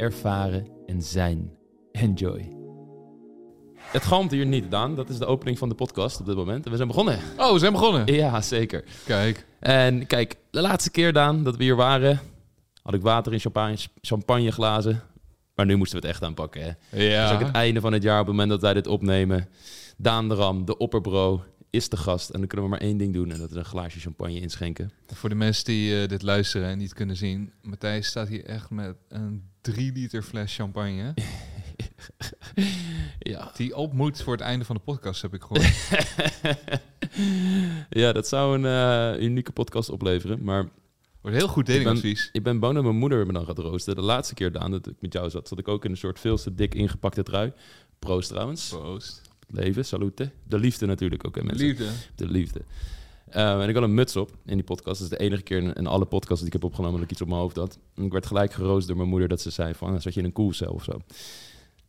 ervaren en zijn. Enjoy. Het galmt hier niet, Daan. Dat is de opening van de podcast op dit moment. En we zijn begonnen. Oh, we zijn begonnen. Ja, zeker. Kijk. En kijk, de laatste keer, Daan, dat we hier waren, had ik water in champagne, champagneglazen. Maar nu moesten we het echt aanpakken, hè? Ja. Het is ook het einde van het jaar op het moment dat wij dit opnemen. Daan de Ram, de opperbro, is de gast. En dan kunnen we maar één ding doen en dat is een glaasje champagne inschenken. Voor de mensen die eh, dit luisteren en niet kunnen zien. Matthijs staat hier echt met een 3 liter fles champagne. ja. Die op moet voor het einde van de podcast, heb ik gehoord. ja, dat zou een eh, unieke podcast opleveren. Maar Wordt heel goed ik ben, datingadvies. ik ben bang dat mijn moeder me dan gaat roosten. De laatste keer, Daan, dat ik met jou zat, zat ik ook in een soort veel te dik ingepakte trui. Proost trouwens. Proost. Leven, salute. De liefde natuurlijk ook, hè, mensen. Liefde. De liefde. Um, en ik had een muts op in die podcast. Dat is de enige keer in, in, alle podcasts die ik heb opgenomen dat ik iets op mijn hoofd had. En ik werd gelijk geroost door mijn moeder dat ze zei van, zat je in een koelcel of zo.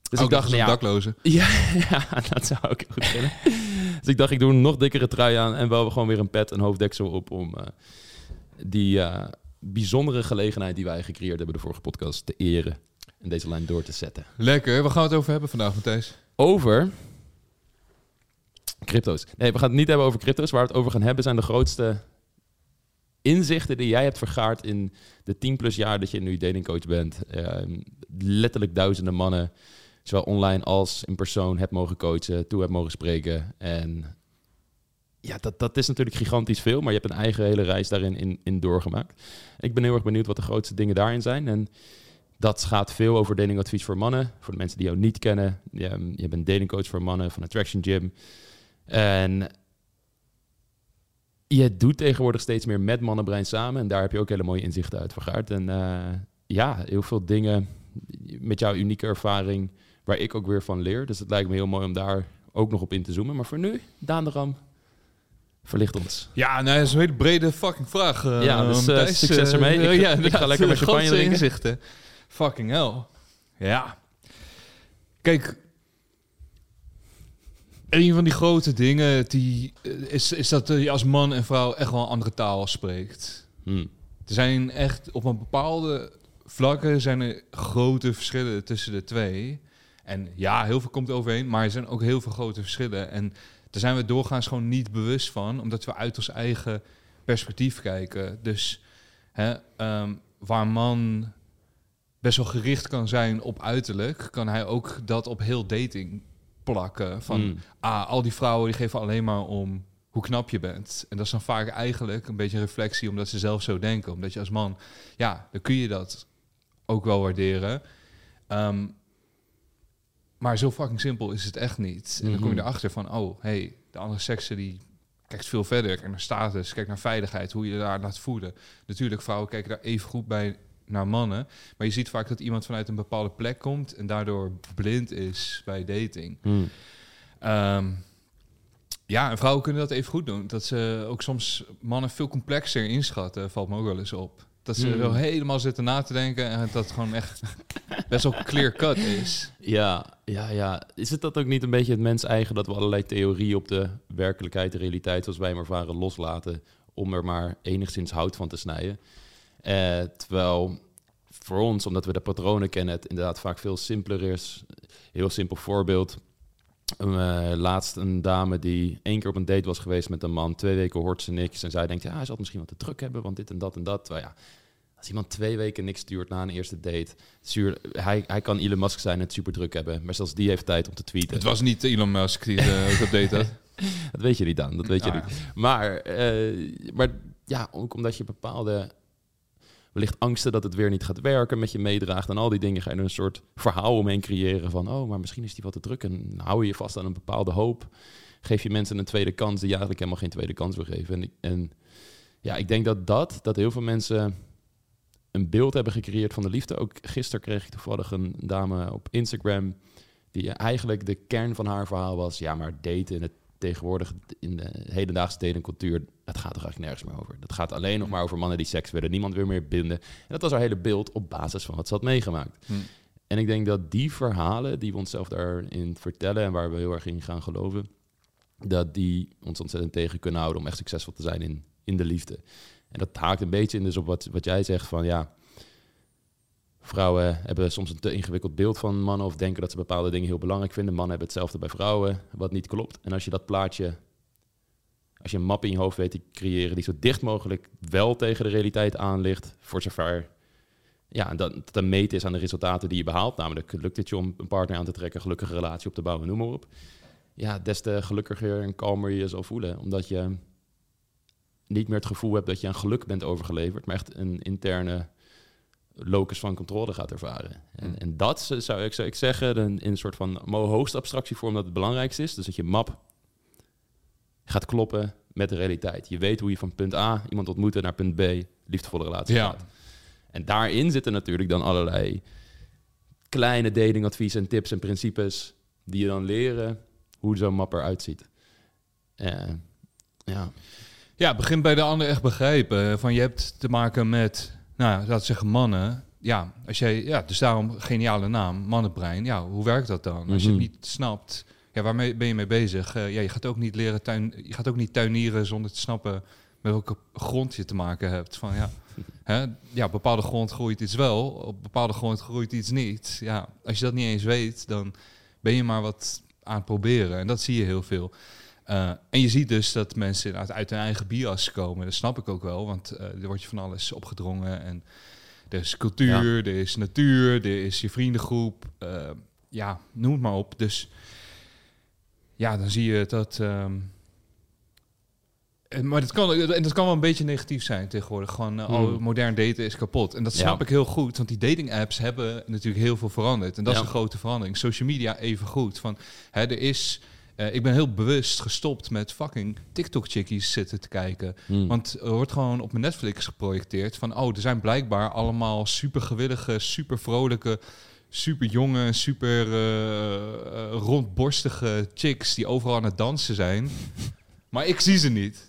Dus ook ik dacht, nou ja, daklozen. Ja, ja, dat zou ook heel goed kunnen. dus ik dacht, ik doe een nog dikkere trui aan en wel gewoon weer een pet en hoofddeksel op om uh, die uh, bijzondere gelegenheid die wij gecreëerd hebben de vorige podcast te eren en deze lijn door te zetten. Lekker. Waar gaan we het over hebben vandaag, Matthijs? Over Crypto's. Nee, we gaan het niet hebben over crypto's. Waar we het over gaan hebben zijn de grootste inzichten die jij hebt vergaard in de 10 plus jaar dat je nu datingcoach bent. Uh, letterlijk duizenden mannen, zowel online als in persoon, hebt mogen coachen, toe hebt mogen spreken. En ja, dat, dat is natuurlijk gigantisch veel, maar je hebt een eigen hele reis daarin in, in doorgemaakt. Ik ben heel erg benieuwd wat de grootste dingen daarin zijn. En dat gaat veel over datingadvies voor mannen. Voor de mensen die jou niet kennen. Je, je bent datingcoach voor mannen van Attraction Gym. En je doet tegenwoordig steeds meer met mannenbrein samen. En daar heb je ook hele mooie inzichten uit vergaard. En uh, ja, heel veel dingen met jouw unieke ervaring, waar ik ook weer van leer. Dus het lijkt me heel mooi om daar ook nog op in te zoomen. Maar voor nu, Daan de Ram, verlicht ons. Ja, nou, dat is een hele brede fucking vraag. Uh, ja, dus uh, succes ermee. Ik, ja, ik ga lekker met champagne drinken. inzichten. Fucking hell. Ja. Kijk, een van die grote dingen die, is, is dat je als man en vrouw echt wel een andere taal spreekt. Hmm. Er zijn echt op een bepaalde vlakken zijn er grote verschillen tussen de twee. En ja, heel veel komt overheen, maar er zijn ook heel veel grote verschillen. En daar zijn we doorgaans gewoon niet bewust van, omdat we uit ons eigen perspectief kijken. Dus hè, um, waar man best wel gericht kan zijn op uiterlijk, kan hij ook dat op heel dating plakken. Van, Mm. ah, al die vrouwen die geven alleen maar om hoe knap je bent. En dat is dan vaak eigenlijk een beetje een reflectie omdat ze zelf zo denken. Omdat je als man, ja, dan kun je dat ook wel waarderen. Um, maar zo fucking simpel is het echt niet. En dan kom je Mhm. erachter van, oh, hey, de andere seksen die kijkt veel verder. Kijk naar status, kijk naar veiligheid, hoe je daar laat voeden. Natuurlijk, vrouwen kijken daar even goed bij naar mannen. Maar je ziet vaak dat iemand vanuit een bepaalde plek komt en daardoor blind is bij dating. Hmm. Um, ja, en vrouwen kunnen dat even goed doen. Dat ze ook soms mannen veel complexer inschatten, valt me ook wel eens op. Dat ze Hmm. wel helemaal zitten na te denken en dat het gewoon echt best wel clear cut is. Ja, ja, ja. Is het dat ook niet een beetje het mens eigen dat we allerlei theorieën op de werkelijkheid, de realiteit zoals wij hem ervaren loslaten om er maar enigszins hout van te snijden? Eh, terwijl voor ons, omdat we de patronen kennen, het inderdaad vaak veel simpeler is. Heel simpel voorbeeld. Uh, laatst een dame die één keer op een date was geweest met een man. Twee weken hoort ze niks. En zij denkt, ja, hij zal het misschien wat te druk hebben, want dit en dat en dat. Terwijl ja, als iemand twee weken niks stuurt na een eerste date... Stuur, hij, hij kan Elon Musk zijn en het super druk hebben. Maar zelfs die heeft tijd om te tweeten. Het was niet Elon Musk die ook op date had. dat weet je niet dan, dat weet je Ah, niet. Maar, uh, maar ja, ook omdat je bepaalde wellicht angsten dat het weer niet gaat werken met je meedraagt en al die dingen, ga je er een soort verhaal omheen creëren van, oh, maar misschien is die wat te druk en hou je je vast aan een bepaalde hoop. Geef je mensen een tweede kans die je eigenlijk helemaal geen tweede kans wil geven. En, en ja, ik denk dat dat, dat heel veel mensen een beeld hebben gecreëerd van de liefde. Ook gisteren kreeg ik toevallig een dame op Instagram die eigenlijk de kern van haar verhaal was: ja, maar daten in het tegenwoordig in de hedendaagse datingcultuur, dat gaat er eigenlijk nergens meer over. Dat gaat alleen nog maar over mannen die seks willen, niemand weer meer binden. En dat was haar hele beeld op basis van wat ze had meegemaakt. Hm. En ik denk dat die verhalen die we onszelf daarin vertellen en waar we heel erg in gaan geloven, dat die ons ontzettend tegen kunnen houden om echt succesvol te zijn in, in de liefde. En dat haakt een beetje in dus op wat, wat jij zegt van ja, vrouwen hebben soms een te ingewikkeld beeld van mannen of denken dat ze bepaalde dingen heel belangrijk vinden. Mannen hebben hetzelfde bij vrouwen, wat niet klopt. En als je dat plaatje, als je een map in je hoofd weet te creëren die zo dicht mogelijk wel tegen de realiteit aan ligt, voor zover ja, en dat een meet is aan de resultaten die je behaalt. Namelijk, lukt het je om een partner aan te trekken, gelukkige relatie op te bouwen, noem maar op. Ja, des te gelukkiger en kalmer je je zal voelen. Omdat je niet meer het gevoel hebt dat je aan geluk bent overgeleverd, maar echt een interne locus van controle gaat ervaren. En, Hmm. en dat zou ik, zou ik zeggen, in een soort van hoogste abstractievorm dat het belangrijkste is. Dus dat je map gaat kloppen met de realiteit. Je weet hoe je van punt A iemand ontmoet naar punt B liefdevolle relatie Ja. gaat. En daarin zitten natuurlijk dan allerlei kleine datingadviezen en tips en principes die je dan leren hoe zo'n map eruit ziet. Eh, ja. Ja, begin bij de ander echt begrijpen. Van je hebt te maken met, nou, laten zeggen mannen. Ja, als jij, ja, dus daarom geniale naam, mannenbrein. Ja, hoe werkt dat dan? Als je het Mhm. niet snapt, ja, waarmee ben je mee bezig? Eh, ja, je gaat ook niet leren tuin, je gaat ook niet tuinieren zonder te snappen met welke grond je te maken hebt. Van ja, hè, ja, op bepaalde grond groeit iets wel, op bepaalde grond groeit iets niet. Ja, als je dat niet eens weet, dan ben je maar wat aan het proberen. En dat zie je heel veel. Uh, en je ziet dus dat mensen uit hun eigen bias komen. Dat snap ik ook wel, want uh, er wordt je van alles opgedrongen. En er is cultuur, ja. er is natuur, er is je vriendengroep. Uh, ja, noem het maar op. Dus ja, dan zie je dat... Um, maar dat kan, en dat kan wel een beetje negatief zijn tegenwoordig. Gewoon, uh, oh, modern daten is kapot. En dat snap ja. ik heel goed, want die dating apps hebben natuurlijk heel veel veranderd. En dat ja. is een grote verandering. Social media even goed. Van, hè, er is... Uh, ik ben heel bewust gestopt met fucking TikTok-chickies zitten te kijken. Hmm. Want er wordt gewoon op mijn Netflix geprojecteerd van... oh, er zijn blijkbaar allemaal super gewillige, super vrolijke... super jonge, super uh, rondborstige chicks... die overal aan het dansen zijn. maar ik zie ze niet.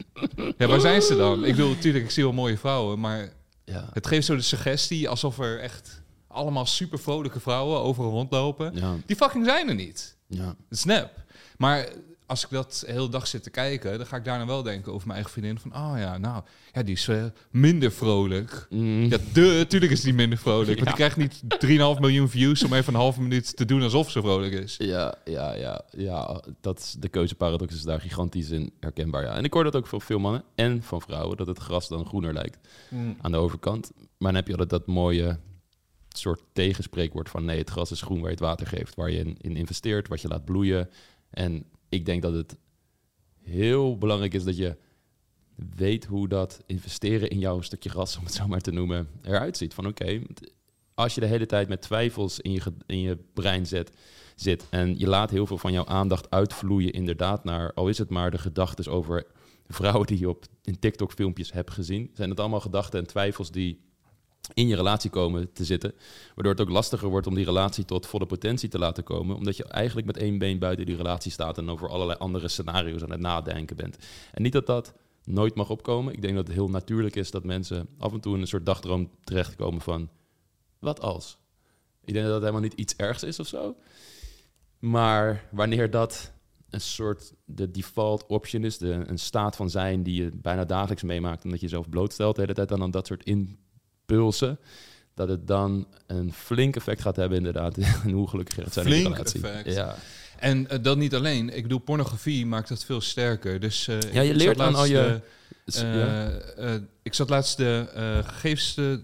Ja, waar zijn ze dan? Ik bedoel, natuurlijk, ik zie wel mooie vrouwen... maar ja. het geeft zo de suggestie alsof er echt... allemaal super vrolijke vrouwen overal rondlopen. Ja. Die fucking zijn er niet. Ja. Snap. Maar als ik dat de hele dag zit te kijken, dan ga ik daarna wel denken over mijn eigen vriendin. Van, oh ja, nou, ja, die is uh, minder vrolijk. Mm. Ja, de, tuurlijk is die minder vrolijk. Want ja. die krijgt niet 3,5 miljoen views om even een halve minuut te doen alsof ze vrolijk is. Ja, ja, ja, ja. Dat is, de keuzeparadox is daar gigantisch in herkenbaar. Ja. En ik hoor dat ook van veel mannen en van vrouwen, dat het gras dan groener lijkt mm. aan de overkant. Maar dan heb je altijd dat mooie soort tegenspreekwoord van nee, het gras is groen waar je het water geeft, waar je in, in investeert, wat je laat bloeien. En ik denk dat het heel belangrijk is dat je weet hoe dat investeren in jouw stukje gras, om het zo maar te noemen, eruit ziet. Van oké, als je de hele tijd met twijfels in je, in je brein zet, zit en je laat heel veel van jouw aandacht uitvloeien inderdaad naar, al is het maar de gedachten over vrouwen die je op in TikTok filmpjes hebt gezien, zijn het allemaal gedachten en twijfels die in je relatie komen te zitten. Waardoor het ook lastiger wordt om die relatie tot volle potentie te laten komen. Omdat je eigenlijk met één been buiten die relatie staat en over allerlei andere scenario's aan het nadenken bent. En niet dat dat nooit mag opkomen. Ik denk dat het heel natuurlijk is dat mensen af en toe in een soort dagdroom terechtkomen van... Wat als? Ik denk dat dat helemaal niet iets ergs is of zo. Maar wanneer dat een soort de default option is, de, een staat van zijn die je bijna dagelijks meemaakt... omdat je jezelf blootstelt de hele tijd aan dat soort in pulsen, dat het dan een flink effect gaat hebben inderdaad en hoe gelukkig het zijn flink in relatie. Effect. Ja. En uh, dat niet alleen. Ik bedoel, pornografie maakt dat veel sterker. Dus uh, ja, je leert aan al je. Uh, ja. ik zat laatst de gegevens te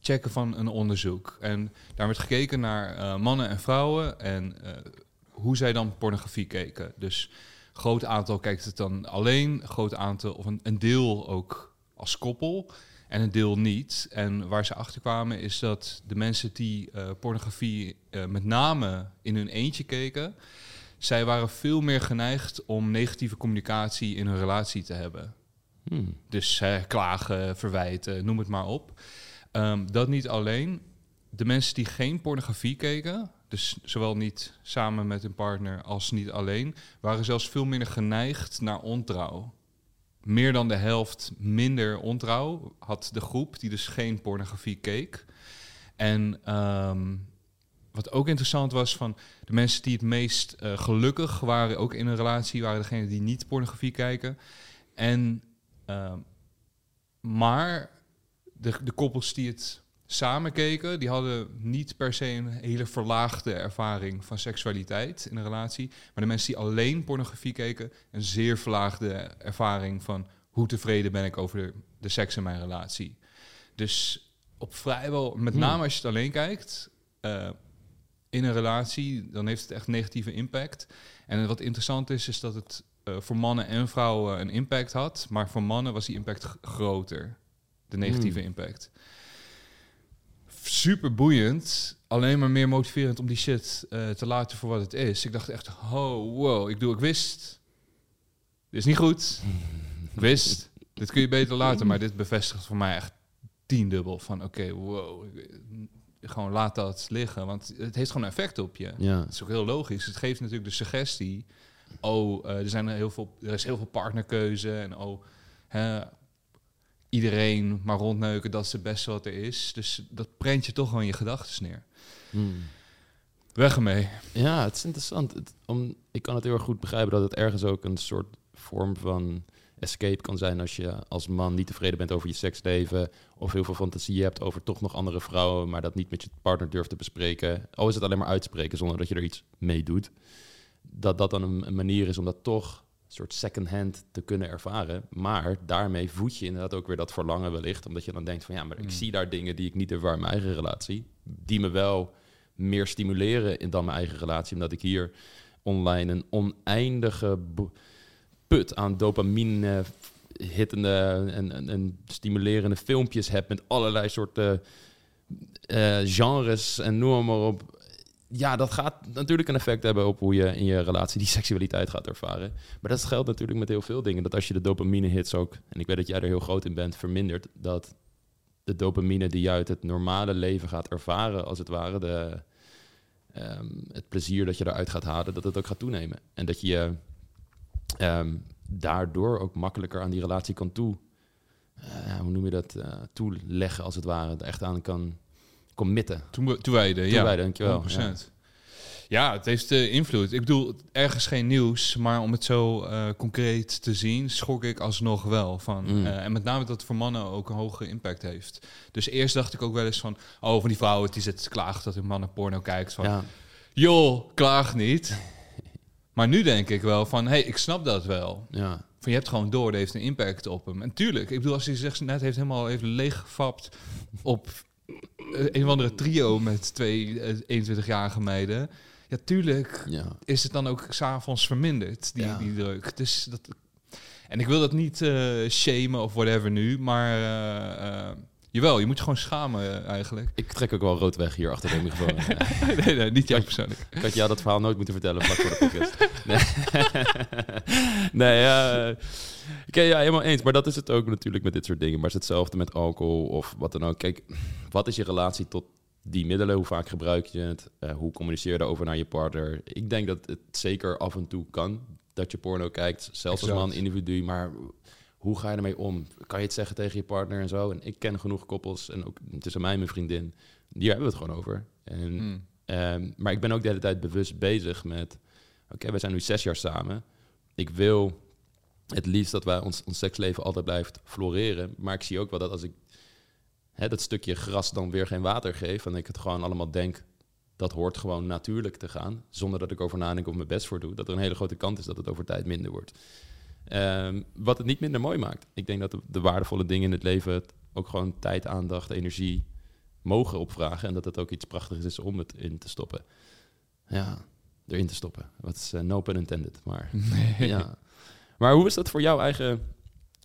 checken van een onderzoek en daar werd gekeken naar mannen en vrouwen en hoe zij dan pornografie keken. Dus groot aantal kijkt het dan alleen, groot aantal of een, een deel ook als koppel en een deel niet. En waar ze achter kwamen is dat de mensen die uh, pornografie uh, met name in hun eentje keken, zij waren veel meer geneigd om negatieve communicatie in hun relatie te hebben. Hmm. Dus uh, klagen, verwijten, noem het maar op. Ehm, dat niet alleen. De mensen die geen pornografie keken, dus zowel niet samen met een partner als niet alleen, waren zelfs veel minder geneigd naar ontrouw. Meer dan de helft minder ontrouw had de groep die dus geen pornografie keek. En ehm, wat ook interessant was van de mensen die het meest eh, gelukkig waren, ook in een relatie, waren degenen die niet pornografie kijken. En ehm, maar de, de koppels die het samen keken, die hadden niet per se een hele verlaagde ervaring van seksualiteit in een relatie. Maar de mensen die alleen pornografie keken, een zeer verlaagde ervaring van hoe tevreden ben ik over de, de seks in mijn relatie. Dus op vrijwel, met Hmm. name als je het alleen kijkt, eh, in een relatie, dan heeft het echt negatieve impact. En wat interessant is, is dat het eh, voor mannen en vrouwen een impact had. Maar voor mannen was die impact groter. De negatieve Hmm. impact. Super boeiend. Alleen maar meer motiverend om die shit eh, te laten voor wat het is. Ik dacht echt, oh, wow. Ik, doe, ik wist, dit is niet goed. Ik wist, dit kun je beter laten. Maar dit bevestigt voor mij echt tiendubbel van, oké, wow. Gewoon laat dat liggen. Want het heeft gewoon effect op je. Ja. Dat is ook heel logisch. Het geeft natuurlijk de suggestie. Oh, eh, er, zijn er, heel veel, er is heel veel partnerkeuze. En oh, hè, iedereen maar rondneuken, dat is het beste wat er is. Dus dat prent je toch gewoon je gedachten neer. Hmm. Weg ermee. Ja, het is interessant. Het, om, ik kan het heel erg goed begrijpen dat het ergens ook een soort vorm van escape kan zijn als je als man niet tevreden bent over je seksleven of heel veel fantasie hebt over toch nog andere vrouwen, maar dat niet met je partner durft te bespreken. Al is het alleen maar uitspreken zonder dat je er iets mee doet. Dat dat dan een, een manier is om dat toch soort second-hand te kunnen ervaren. Maar daarmee voed je inderdaad ook weer dat verlangen wellicht, omdat je dan denkt van ja, maar ik Mm. zie daar dingen die ik niet ervaar in mijn eigen relatie, die me wel meer stimuleren in dan mijn eigen relatie. Omdat ik hier online een oneindige put aan dopamine hittende en, en, en stimulerende filmpjes heb met allerlei soorten eh, genres en noem maar op. Ja, dat gaat natuurlijk een effect hebben op hoe je in je relatie die seksualiteit gaat ervaren. Maar dat geldt natuurlijk met heel veel dingen. Dat als je de dopamine hits ook, en ik weet dat jij er heel groot in bent, vermindert, dat de dopamine die je uit het normale leven gaat ervaren, als het ware, de, ehm, het plezier dat je eruit gaat halen, dat het ook gaat toenemen. En dat je ehm, daardoor ook makkelijker aan die relatie kan toe, eh, hoe noem je dat, eh, toeleggen als het ware, er echt aan kan committen. Toe, toewijden, ja. Toewijden, dankjewel. 100%. Ja. het heeft eh, invloed. Ik bedoel, ergens geen nieuws, maar om het zo eh, concreet te zien, schok ik alsnog wel van. Mm. eh, en met name dat het voor mannen ook een hoge impact heeft. Dus eerst dacht ik ook wel eens van, oh, van die vrouwen die zitten te klagen dat hun mannen porno kijkt. Van, Ja, joh, klaag niet. Maar nu denk ik wel van, hé, hey, ik snap dat wel. ja. Van je hebt gewoon door, dat heeft een impact op hem. En tuurlijk, ik bedoel, als hij zich net heeft helemaal even leeggefapt op een of andere trio met twee eh, 21-jarige meiden. Ja, tuurlijk ja. is het dan ook s'avonds verminderd, die, Ja. die druk. Dus dat, en ik wil dat niet eh shamen of whatever nu, maar eh, eh, jawel, je moet je gewoon schamen eh, eigenlijk. Ik trek ook wel rood weg hier achter de microfoon. Nee, nee, niet jij persoonlijk. Ik had jou dat verhaal nooit moeten vertellen vlak voor de podcast. Nee, nee ja, oké, ja, helemaal eens. Maar dat is het ook natuurlijk met dit soort dingen. Maar het is hetzelfde met alcohol of wat dan ook. Kijk, wat is je relatie tot die middelen? Hoe vaak gebruik je het? Eh, hoe communiceer je daarover naar je partner? Ik denk dat het zeker af en toe kan dat je porno kijkt. Zelfs als man, individu. Maar hoe ga je ermee om? Kan je het zeggen tegen je partner en zo? En ik ken genoeg koppels en ook tussen mij en mijn vriendin. Hier hebben we het gewoon over. En Hmm. Ehm, maar ik ben ook de hele tijd bewust bezig met... Oké, we zijn nu zes jaar samen. Ik wil het liefst dat wij ons, ons seksleven altijd blijft floreren. Maar ik zie ook wel dat als ik hè, dat stukje gras dan weer geen water geef... en ik het gewoon allemaal denk... dat hoort gewoon natuurlijk te gaan... zonder dat ik over nadenk of mijn best voor doe... dat er een hele grote kans is dat het over tijd minder wordt. Ehm, wat het niet minder mooi maakt. Ik denk dat de, de waardevolle dingen in het leven... ook gewoon tijd, aandacht, energie mogen opvragen. En dat het ook iets prachtigs is om het in te stoppen. Ja, erin te stoppen. Wat is eh, no pun intended. Maar, ja. maar hoe is dat voor jouw eigen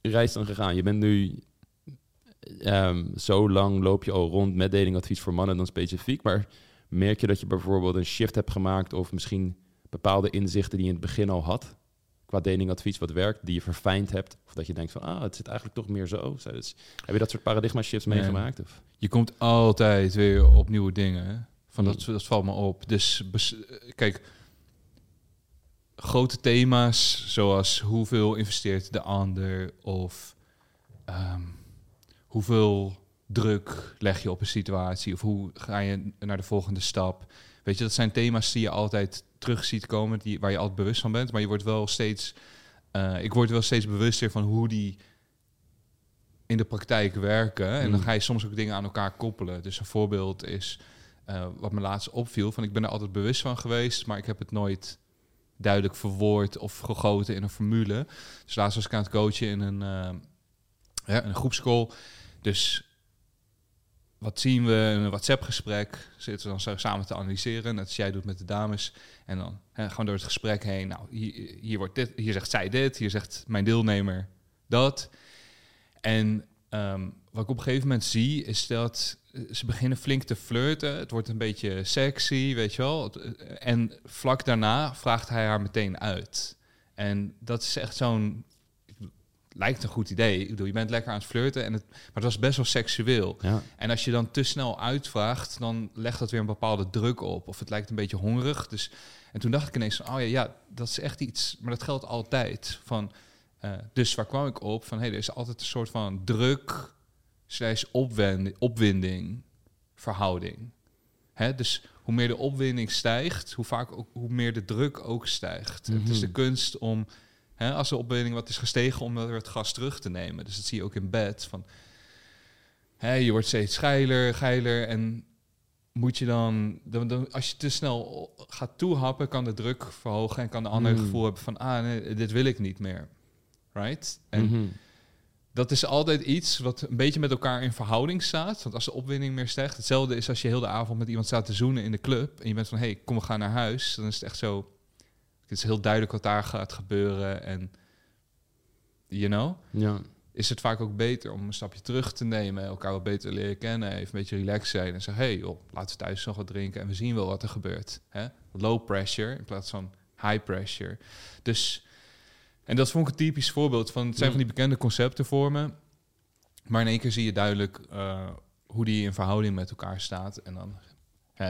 reis dan gegaan? Je bent nu ehm, zo lang loop je al rond met datingadvies voor mannen dan specifiek. Maar merk je dat je bijvoorbeeld een shift hebt gemaakt of misschien bepaalde inzichten die je in het begin al had? Qua datingadvies wat werkt, die je verfijnd hebt? Of dat je denkt van, ah, het zit eigenlijk toch meer zo. Zo, dus- heb je dat soort paradigma shifts Nee. meegemaakt? Of? Je komt altijd weer op nieuwe dingen. Van dat, Hmm. dat valt me op. Dus kijk, grote thema's zoals hoeveel investeert de ander of ehm, hoeveel druk leg je op een situatie of hoe ga je naar de volgende stap. Weet je, dat zijn thema's die je altijd terug ziet komen, die, waar je altijd bewust van bent, maar je wordt wel steeds, eh, ik word wel steeds bewuster van hoe die in de praktijk werken. En dan Mm. ga je soms ook dingen aan elkaar koppelen. Dus een voorbeeld is eh, wat me laatst opviel. Van ik ben er altijd bewust van geweest, maar ik heb het nooit duidelijk verwoord of gegoten in een formule. Dus laatst was ik aan het coachen in een, eh, ja, een groepscall. Dus wat zien we? Een WhatsApp-gesprek. Zitten we dan samen te analyseren. Net als jij doet met de dames. En dan hè, we door het gesprek heen. Nou, hier, hier, wordt dit, hier zegt zij dit. Hier zegt mijn deelnemer dat. En ehm, wat ik op een gegeven moment zie, is dat eh, ze beginnen flink te flirten. Het wordt een beetje sexy, weet je wel. Eh, En vlak daarna vraagt hij haar meteen uit. En dat is echt zo'n... Lijkt een goed idee. Ik bedoel, je bent lekker aan het flirten. En het, maar het was best wel seksueel. Ja. En als je dan te snel uitvraagt, dan legt dat weer een bepaalde druk op. Of het lijkt een beetje hongerig. Dus, en toen dacht ik ineens van, oh ja, ja, dat is echt iets. Maar dat geldt altijd. Van, eh, dus waar kwam ik op? Van, hey, er is altijd een soort van druk, slash opwending, opwinding, verhouding. Hè? Dus hoe meer de opwinding stijgt, hoe, vaak ook, hoe meer de druk ook stijgt. Het is de Mhm. kunst om, hè, als de opwinding wat is gestegen, om weer het gas terug te nemen. Dus dat zie je ook in bed. Van, hè, je wordt steeds geiler, geiler en moet je dan, dan, dan, als je te snel gaat toehappen, kan de druk verhogen en kan de ander het Mm. gevoel hebben van, ah, nee, dit wil ik niet meer. Right? En Mhm. Dat is altijd iets wat een beetje met elkaar in verhouding staat. Want als de opwinding meer stijgt, hetzelfde is als je heel de avond met iemand staat te zoenen in de club en je bent van, hey, kom, we gaan naar huis. Dan is het echt zo, het is heel duidelijk wat daar gaat gebeuren en, you know, Ja. is het vaak ook beter om een stapje terug te nemen, elkaar wat beter leren kennen, even een beetje relaxed zijn en zeggen, hey, joh, laten we thuis nog wat drinken en we zien wel wat er gebeurt. Hè? Low pressure in plaats van high pressure. Dus, en dat vond ik een typisch voorbeeld van, het zijn van die bekende concepten voor me, maar in één keer zie je duidelijk eh, hoe die in verhouding met elkaar staat en dan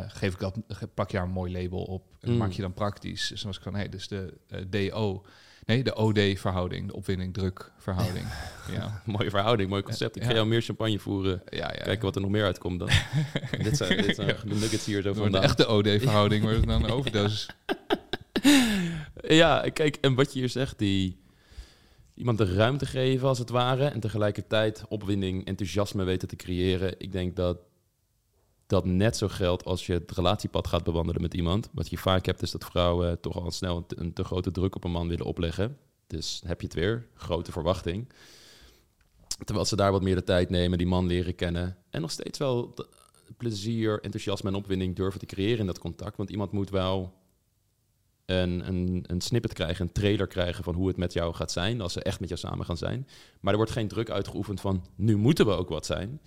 geef ik dat, plak je daar een mooi label op en dat Mm. maak je dan praktisch. Dus dan was ik van, hey, dus de eh, DO, nee, de OD-verhouding, de opwinding-druk-verhouding. ja. Mooie verhouding, mooi concept. Ik ga Ja. jou meer champagne voeren. Ja, ja. Kijken wat er nog meer uitkomt dan. dit zijn, dit zijn de nuggets hier zo de echte OD-verhouding het dan een overdosis. Ja, kijk, en wat je hier zegt, die iemand de ruimte geven als het ware en tegelijkertijd opwinding, enthousiasme weten te creëren. Ik denk dat dat net zo geldt als je het relatiepad gaat bewandelen met iemand. Wat je vaak hebt is dat vrouwen toch al snel een te, grote druk op een man willen opleggen. Dus heb je het weer, grote verwachting. Terwijl ze daar wat meer de tijd nemen, die man leren kennen. En nog steeds wel plezier, enthousiasme en opwinding durven te creëren in dat contact. Want iemand moet wel een, een, een snippet krijgen, een trailer krijgen van hoe het met jou gaat zijn als ze echt met jou samen gaan zijn. Maar er wordt geen druk uitgeoefend van nu moeten we ook wat zijn.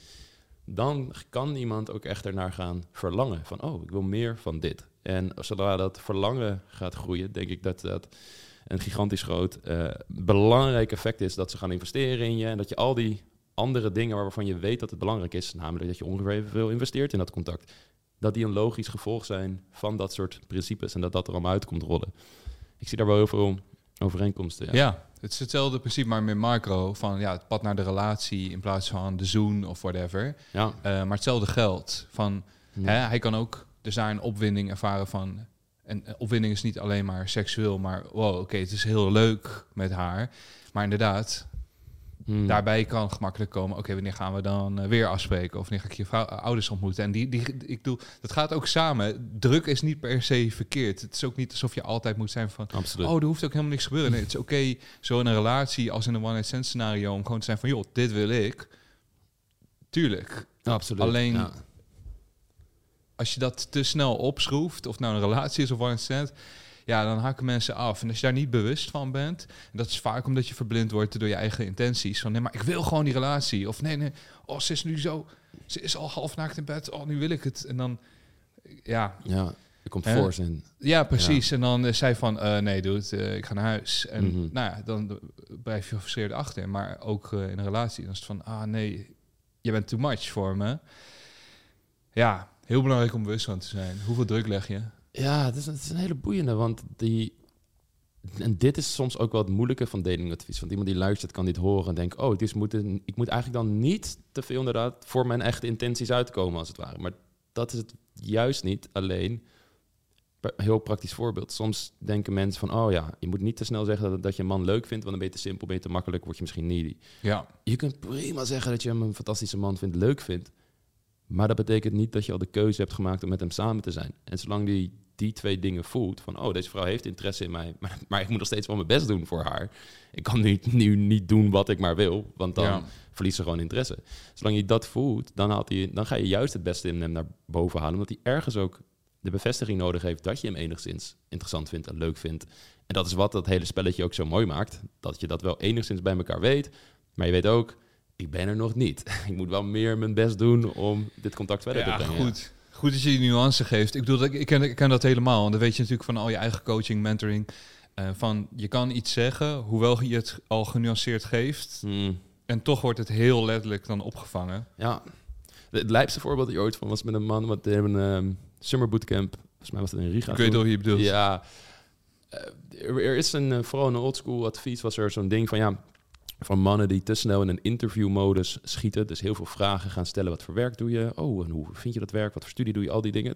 Dan kan iemand ook echt ernaar gaan verlangen van oh, ik wil meer van dit. En zodra dat verlangen gaat groeien, denk ik dat dat een gigantisch groot eh, belangrijk effect is dat ze gaan investeren in je en dat je al die andere dingen waarvan je weet dat het belangrijk is, namelijk dat je ongeveer evenveel investeert in dat contact, dat die een logisch gevolg zijn van dat soort principes en dat dat er allemaal uit komt rollen. Ik zie daar wel heel veel overeenkomsten. Ja. Ja. het is hetzelfde principe, maar meer macro. Van ja, het pad naar de relatie in plaats van de zoen of whatever. Ja. Eh, maar hetzelfde geldt. Van, Ja. hè, hij kan ook dus daar een opwinding ervaren van... En eh, opwinding is niet alleen maar seksueel, maar wow, oké, het is heel leuk met haar. Maar inderdaad, Hmm. daarbij kan gemakkelijk komen, oké, wanneer gaan we dan eh, weer afspreken? Of wanneer ga ik je vrouw, eh, ouders ontmoeten? En die, die, ik bedoel, dat gaat ook samen. Druk is niet per se verkeerd. Het is ook niet alsof je altijd moet zijn van, Absoluut. oh, er hoeft ook helemaal niks gebeuren. Nee, het is oké, zo in een relatie als in een one-night stand scenario, om gewoon te zijn van, joh, dit wil ik. Tuurlijk. Absoluut. alleen- Ja. Als je dat te snel opschroeft, of nou een relatie is of one-night stand, ja, dan haken mensen af. En als je daar niet bewust van bent, en dat is vaak omdat je verblind wordt door je eigen intenties. Van nee, maar ik wil gewoon die relatie. Of nee, nee, oh, ze is nu zo, ze is al half naakt in bed. Oh, nu wil ik het. En dan, ja, Ja. Er komt force in. Ja, precies. En dan is zij van, eh, nee, doe het, eh, ik ga naar huis. En Mhm. nou ja, dan eh, blijf je gefrustreerd achter. Maar ook eh, in een relatie, dan is het van, ah nee, je bent too much voor me. Ja, heel belangrijk om bewust van te zijn. Hoeveel druk leg je? Ja, het is, het is een hele boeiende, want die... En dit is soms ook wel het moeilijke van datingadvies. Want iemand die luistert kan dit horen en denkt... oh, dus moet een- ik moet eigenlijk dan niet te veel inderdaad... voor mijn echte intenties uitkomen, als het ware. Maar dat is het juist niet. Alleen, heel praktisch voorbeeld. Soms denken mensen van... oh ja, je moet niet te snel zeggen dat, dat je een man leuk vindt... want dan ben je te simpel, ben je te makkelijk, word je misschien needy. Ja, Je kunt prima zeggen dat je hem een fantastische man vindt, leuk vindt. Maar dat betekent niet dat je al de keuze hebt gemaakt om met hem samen te zijn. En zolang die die twee dingen voelt, van oh, deze vrouw heeft interesse in mij, maar, maar ik moet nog steeds wel mijn best doen voor haar. Ik kan nu, nu niet doen wat ik maar wil, want dan Ja. verliest ze gewoon interesse. Zolang je dat voelt, dan, haalt hij, dan ga je juist het beste in hem naar boven halen, omdat hij ergens ook de bevestiging nodig heeft dat je hem enigszins interessant vindt en leuk vindt. En dat is wat dat hele spelletje ook zo mooi maakt, dat je dat wel enigszins bij elkaar weet, maar je weet ook, ik ben er nog niet. Ik moet wel meer mijn best doen om dit contact verder ja te brengen. goed. Goed dat je die nuance geeft. Ik bedoel, ik, ik, ken, ik ken dat helemaal. En dan weet je natuurlijk van al je eigen coaching, mentoring. eh, van je kan iets zeggen, hoewel je het al genuanceerd geeft. Hmm, En toch wordt het heel letterlijk dan opgevangen. ja. Het lijpste voorbeeld dat je ooit van was met een man wat in een ehm, summer bootcamp. Volgens mij was het in Riga. Ik weet wel wie je bedoelt. Ja. Eh, er, er is een, eh, vooral een oldschool advies, was er zo'n ding van ja, van mannen die te snel in een interviewmodus schieten. Dus heel veel vragen gaan stellen. Wat voor werk doe je? Oh, en hoe vind je dat werk? Wat voor studie doe je? Al die dingen.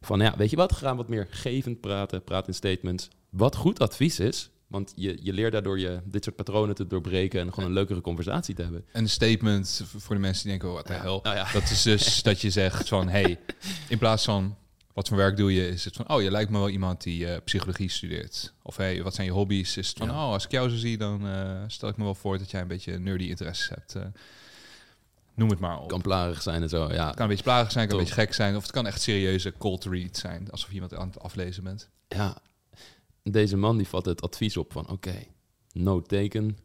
Van ja, weet je wat? Ga wat meer gevend praten. Praat in statements. Wat goed advies is. Want je, je leert daardoor je dit soort patronen te doorbreken en gewoon een leukere conversatie te hebben. Een statement voor de mensen die denken, wat de hel. Nou ja, Dat is dus dat je zegt van, hey, in plaats van wat voor werk doe je, is het van, oh, je lijkt me wel iemand die eh, psychologie studeert. Of hey, wat zijn je hobby's? Is het van, Ja. oh, als ik jou zo zie, dan eh, stel ik me wel voor dat jij een beetje nerdy interesses hebt. eh. noem het maar op. kan plagerig zijn en zo. Ja, Het kan een beetje plagig zijn, kan een beetje gek zijn, of het kan echt serieuze cold read zijn, alsof je iemand aan het aflezen bent. ja. Deze man die vat het advies op van oké, no taken,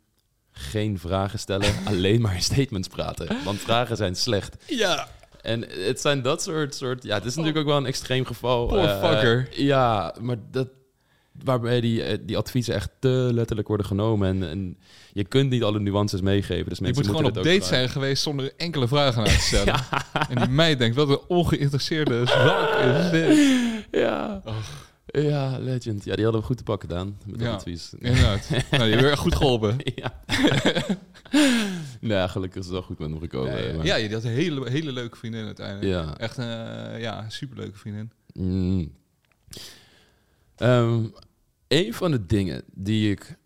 geen vragen stellen, alleen maar in statements praten. Want vragen zijn slecht. Ja. En het zijn dat soort, soort ja, het is natuurlijk ook wel een extreem geval. Poor eh, ja, maar dat, waarbij die, eh, die adviezen echt te letterlijk worden genomen. En, en je kunt niet alle nuances meegeven. Dus Je mensen moet gewoon op date zijn geweest zonder enkele vragen aan te stellen. En die meid denkt, wat een ongeïnteresseerde zwak is dit. Ja. Ja, legend. Ja, die hadden we goed te pakken gedaan met dat Ja. advies. Inderdaad. nou, je hebt echt goed geholpen. ja. nou, gelukkig is het wel goed met hem gekomen. Ja, ja. maar- ja, je had een hele, hele leuke vriendin uiteindelijk. Ja. Echt een eh, ja, superleuke vriendin. Mm. Ehm, een van de dingen die ik,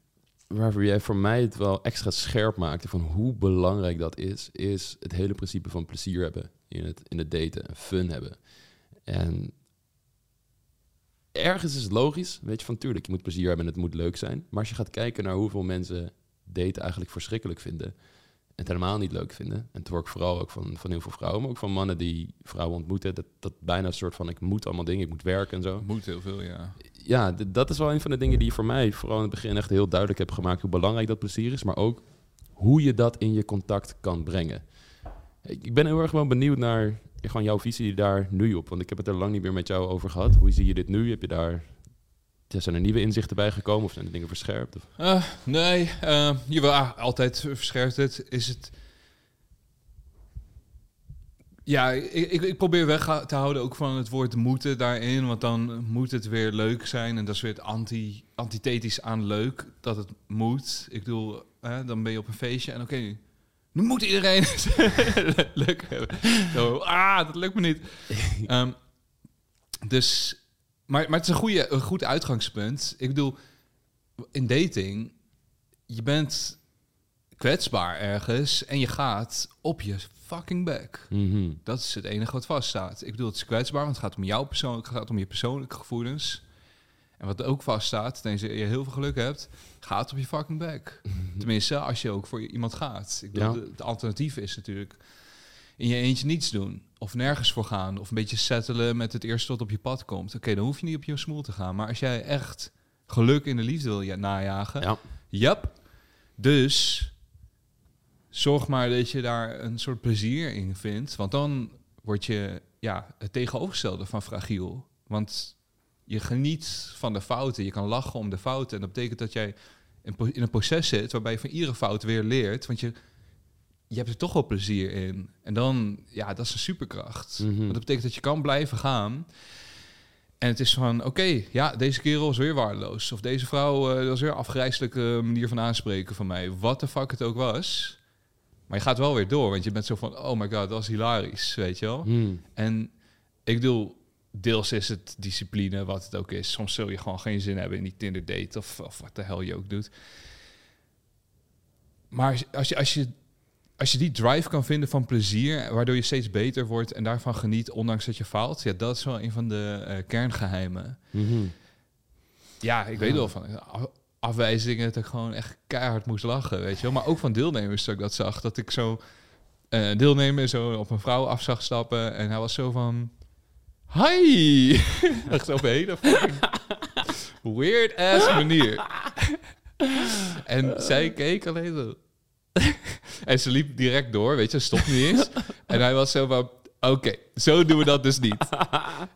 waarvoor jij voor mij het wel extra scherp maakte van hoe belangrijk dat is, is het hele principe van plezier hebben in het, in het daten en fun hebben. En ergens is het logisch, weet je, van tuurlijk, je moet plezier hebben en het moet leuk zijn. Maar als je gaat kijken naar hoeveel mensen daten eigenlijk verschrikkelijk vinden en het helemaal niet leuk vinden. En het hoor ik vooral ook van, van heel veel vrouwen, maar ook van mannen die vrouwen ontmoeten. Dat, dat bijna een soort van, ik moet allemaal dingen, ik moet werken en zo. Moet heel veel, ja. Ja, dat is wel een van de dingen die voor mij vooral in het begin echt heel duidelijk heb gemaakt hoe belangrijk dat plezier is. Maar ook hoe je dat in je contact kan brengen. Ik ben heel erg wel benieuwd naar gewoon jouw visie daar nu op. Want ik heb het er lang niet meer met jou over gehad. Hoe zie je dit nu? Heb je daar... Zijn er nieuwe inzichten bij gekomen of zijn er dingen verscherpt? Eh, nee, eh jawel, ah, altijd verscherpt het. Is het... Ja, ik, ik, ik probeer weg te houden ook van het woord moeten daarin. Want dan moet het weer leuk zijn. En dat is weer het anti, antithetisch aan leuk, dat het moet. Ik bedoel, hè, dan ben je op een feestje en oké, nu moet iedereen het leuk hebben. Zo, ah, dat lukt me niet. Ehm, dus, maar, maar het is een, goede, een goed uitgangspunt. Ik bedoel, in dating, je bent kwetsbaar ergens en je gaat op je fucking back. Mhm. Dat is het enige wat vaststaat. Ik bedoel, het is kwetsbaar, want het gaat om jouw persoonlijk, het gaat om je persoonlijke gevoelens. En wat ook vaststaat, tenzij je heel veel geluk hebt, gaat op je fucking back. Tenminste, als je ook voor iemand gaat. Ik bedoel, Ja. het alternatief is natuurlijk in je eentje niets doen. Of nergens voor gaan. Of een beetje settelen met het eerste wat op je pad komt. Oké, dan hoef je niet op je smoel te gaan. Maar als jij echt geluk in de liefde wil ja, najagen, Ja. Yep. Dus zorg maar dat je daar een soort plezier in vindt. Want dan word je ja, het tegenovergestelde van fragiel. Want je geniet van de fouten. Je kan lachen om de fouten. En dat betekent dat jij in, een proces zit waarbij je van iedere fout weer leert. Want je, je hebt er toch wel plezier in. En dan, ja, dat is een superkracht. Mhm. Want dat betekent dat je kan blijven gaan. En het is van, oké, ja, deze kerel is weer waardeloos. Of deze vrouw, eh, dat was weer een afgrijzelijke manier van aanspreken van mij. Wat de fuck het ook was. Maar je gaat wel weer door, want je bent zo van, oh my god, dat was hilarisch, weet je wel. Hmm. En ik bedoel, deels is het discipline, wat het ook is. Soms zul je gewoon geen zin hebben in die Tinder date of, of wat de hel je ook doet. Maar als je, als, je, als je die drive kan vinden van plezier, waardoor je steeds beter wordt en daarvan geniet, ondanks dat je faalt, ja, dat is wel een van de eh, kerngeheimen. Mhm. Ja, ik weet wel van af- afwijzingen dat ik gewoon echt keihard moest lachen, weet je wel. Maar ook van deelnemers dat ik dat zag, dat ik zo eh deelnemer zo op een vrouw af zag stappen en hij was zo van, hi, echt op een hele fucking weird ass manier. en zij keek alleen zo. en ze liep direct door, weet je, stop niet eens. en hij was zo van, oké, zo doen we dat dus niet.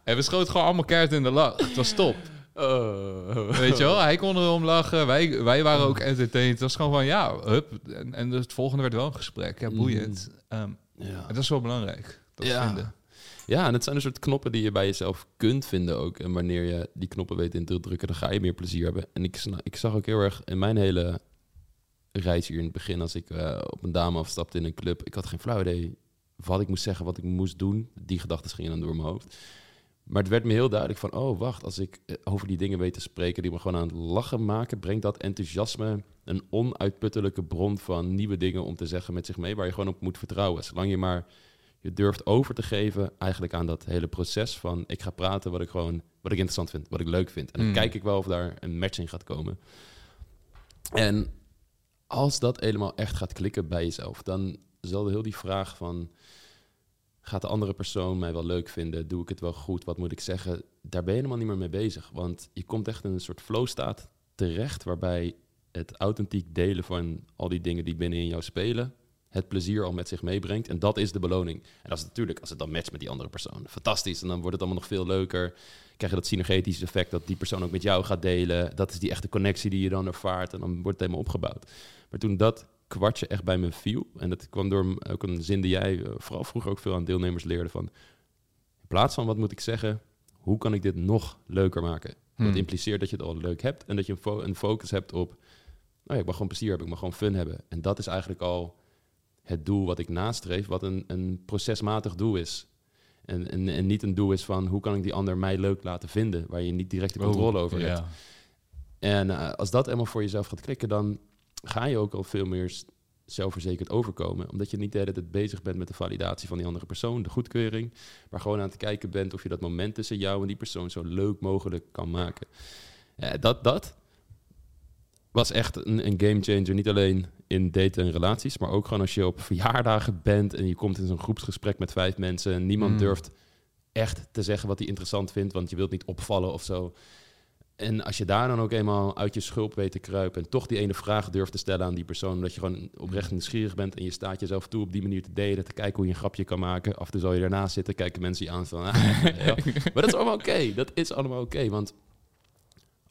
en we schoten gewoon allemaal keihard in de lach. Het was top. Oh. Weet je wel, hij kon erom lachen. Wij, wij waren ook entertained. Het was gewoon van, ja, hup. En, en het volgende werd wel een gesprek. Ja, boeiend. Ehm, Ja. en dat is wel belangrijk. Dat Ja. vinden. Ja, en het zijn een soort knoppen die je bij jezelf kunt vinden ook. En wanneer je die knoppen weet in te drukken, dan ga je meer plezier hebben. En ik, ik zag ook heel erg in mijn hele reis hier in het begin, als ik eh, op een dame afstapte in een club, ik had geen flauw idee wat ik moest zeggen, wat ik moest doen. Die gedachten gingen dan door mijn hoofd. Maar het werd me heel duidelijk van, oh wacht, als ik eh, over die dingen weet te spreken die me gewoon aan het lachen maken, brengt dat enthousiasme een onuitputtelijke bron van nieuwe dingen om te zeggen met zich mee, waar je gewoon op moet vertrouwen. Zolang je maar je durft over te geven eigenlijk aan dat hele proces van ik ga praten wat ik gewoon wat ik interessant vind, wat ik leuk vind. En dan Mm. kijk ik wel of daar een match in gaat komen. En als dat helemaal echt gaat klikken bij jezelf, dan zal heel die vraag van gaat de andere persoon mij wel leuk vinden? Doe ik het wel goed? Wat moet ik zeggen? Daar ben je helemaal niet meer mee bezig. Want je komt echt in een soort flow staat terecht waarbij het authentiek delen van al die dingen die binnenin jou spelen, het plezier al met zich meebrengt. En dat is de beloning. En dat is natuurlijk, als het dan matcht met die andere persoon, fantastisch. En dan wordt het allemaal nog veel leuker. Krijg je dat synergetische effect dat die persoon ook met jou gaat delen. Dat is die echte connectie die je dan ervaart. En dan wordt het helemaal opgebouwd. Maar toen dat kwartje echt bij me viel, en dat kwam door ook een zin die jij eh, vooral vroeger ook veel aan deelnemers leerde van, in plaats van wat moet ik zeggen, hoe kan ik dit nog leuker maken? Dat Hmm. impliceert dat je het al leuk hebt en dat je een, fo- een focus hebt op, nou ja, ik mag gewoon plezier hebben, ik mag gewoon fun hebben. En dat is eigenlijk al het doel wat ik nastreef, wat een, een procesmatig doel is. En, en, en niet een doel is van hoe kan ik die ander mij leuk laten vinden, waar je niet direct de controle Oh, over hebt. ja. En eh, als dat helemaal voor jezelf gaat klikken, dan ga je ook al veel meer zelfverzekerd overkomen. Omdat je niet de hele tijd bezig bent met de validatie van die andere persoon, de goedkeuring. Maar gewoon aan het kijken bent of je dat moment tussen jou en die persoon zo leuk mogelijk kan maken. Ja, dat, dat was echt een, een game changer. Niet alleen in daten en relaties, maar ook gewoon als je op verjaardagen bent en je komt in zo'n groepsgesprek met vijf mensen en niemand Mm. durft echt te zeggen wat hij interessant vindt, want je wilt niet opvallen of zo. En als je daar dan ook eenmaal uit je schulp weet te kruipen en toch die ene vraag durft te stellen aan die persoon, omdat je gewoon oprecht nieuwsgierig bent en je staat jezelf toe op die manier te delen, te kijken hoe je een grapje kan maken. Af en toe zal je daarnaast zitten, kijken mensen je aan van, ah, ja. maar dat is allemaal oké. Dat is allemaal oké, want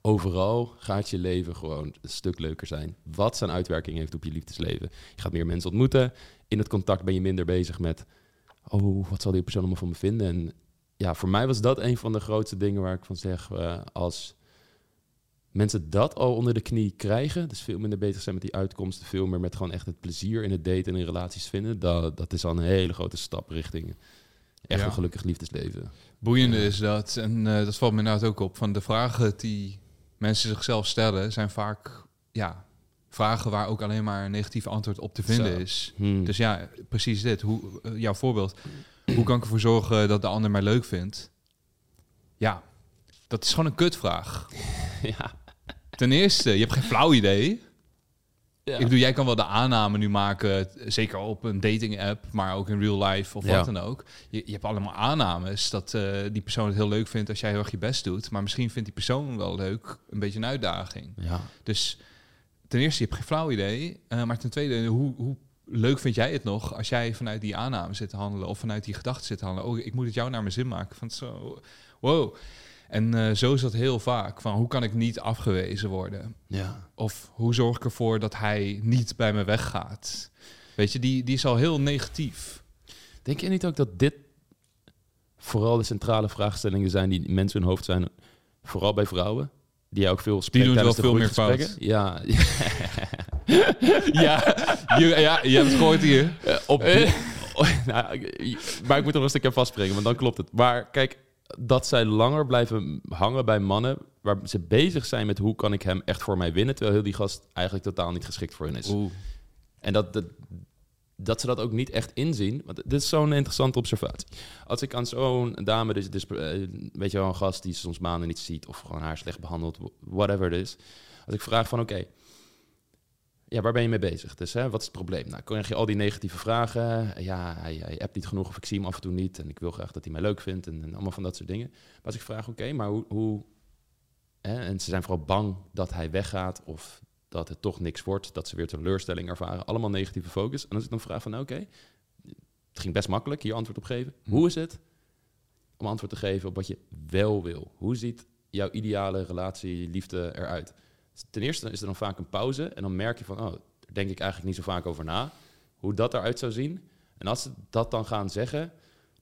overal gaat je leven gewoon een stuk leuker zijn. Wat zijn uitwerking heeft op je liefdesleven. Je gaat meer mensen ontmoeten. In het contact ben je minder bezig met, oh, wat zal die persoon allemaal van me vinden? En ja, voor mij was dat een van de grootste dingen waar ik van zeg, eh, als mensen dat al onder de knie krijgen, dus veel minder bezig zijn met die uitkomsten, veel meer met gewoon echt het plezier in het daten en in relaties vinden, dat, dat is al een hele grote stap richting echt Ja. een gelukkig liefdesleven. Boeiende Ja. is dat, en eh, dat valt me inderdaad ook op, van de vragen die mensen zichzelf stellen, zijn vaak ja, vragen waar ook alleen maar een negatief antwoord op te vinden Zo. is. Hmm. Dus ja, precies dit. Hoe, eh, jouw voorbeeld. Hoe kan ik ervoor zorgen dat de ander mij leuk vindt? Ja, dat is gewoon een kutvraag. ja. Ten eerste, je hebt geen flauw idee. Ja. Ik bedoel, jij kan wel de aanname nu maken, zeker op een dating app, maar ook in real life of Ja. wat dan ook. Je, je hebt allemaal aannames dat eh, die persoon het heel leuk vindt als jij heel erg je best doet. Maar misschien vindt die persoon wel leuk, een beetje een uitdaging. ja. Dus ten eerste, je hebt geen flauw idee. eh, maar ten tweede, hoe, hoe leuk vind jij het nog als jij vanuit die aanname zit te handelen of vanuit die gedachten zit te handelen? Oh, ik moet het jou naar mijn zin maken. Van zo, wow. En eh, zo is dat heel vaak. Van hoe kan ik niet afgewezen worden? Ja. Of hoe zorg ik ervoor dat hij niet bij me weggaat? Weet je, die, die is al heel negatief. Denk je niet ook dat dit vooral de centrale vraagstellingen zijn die mensen hun hoofd zijn, vooral bij vrouwen, die ook veel spreekt doen wel veel meer groepsgesprekken? Ja, ja, je, ja, je hebt het gehoord hier. Eh, op die- nou, maar ik moet er een stukje vastspringen, want dan klopt het. Maar kijk, dat zij langer blijven hangen bij mannen, waar ze bezig zijn met hoe kan ik hem echt voor mij winnen, terwijl heel die gast eigenlijk totaal niet geschikt voor hen is. Oeh. En dat, dat, dat ze dat ook niet echt inzien. Want dit is zo'n interessante observatie. Als ik aan zo'n dame, dus, dus eh, weet je wel, een gast die soms maanden niet ziet... of gewoon haar slecht behandelt, whatever het is. Als ik vraag van, oké, ja, waar ben je mee bezig? Dus hè, wat is het probleem? Nou, krijg je al die negatieve vragen. Ja, hij, hij appt niet genoeg of ik zie hem af en toe niet... en ik wil graag dat hij mij leuk vindt en, en allemaal van dat soort dingen. Maar als ik vraag, oké, maar hoe... hoe hè, en ze zijn vooral bang dat hij weggaat of dat het toch niks wordt, dat ze weer teleurstelling ervaren. Allemaal negatieve focus. En als ik dan vraag van, nou, oké, het ging best makkelijk, hier antwoord op geven. Hm. Hoe is het om antwoord te geven op wat je wel wil? Hoe ziet jouw ideale relatie, liefde eruit? Ten eerste is er dan vaak een pauze en dan merk je van, oh, daar denk ik eigenlijk niet zo vaak over na. Hoe dat eruit zou zien. En als ze dat dan gaan zeggen,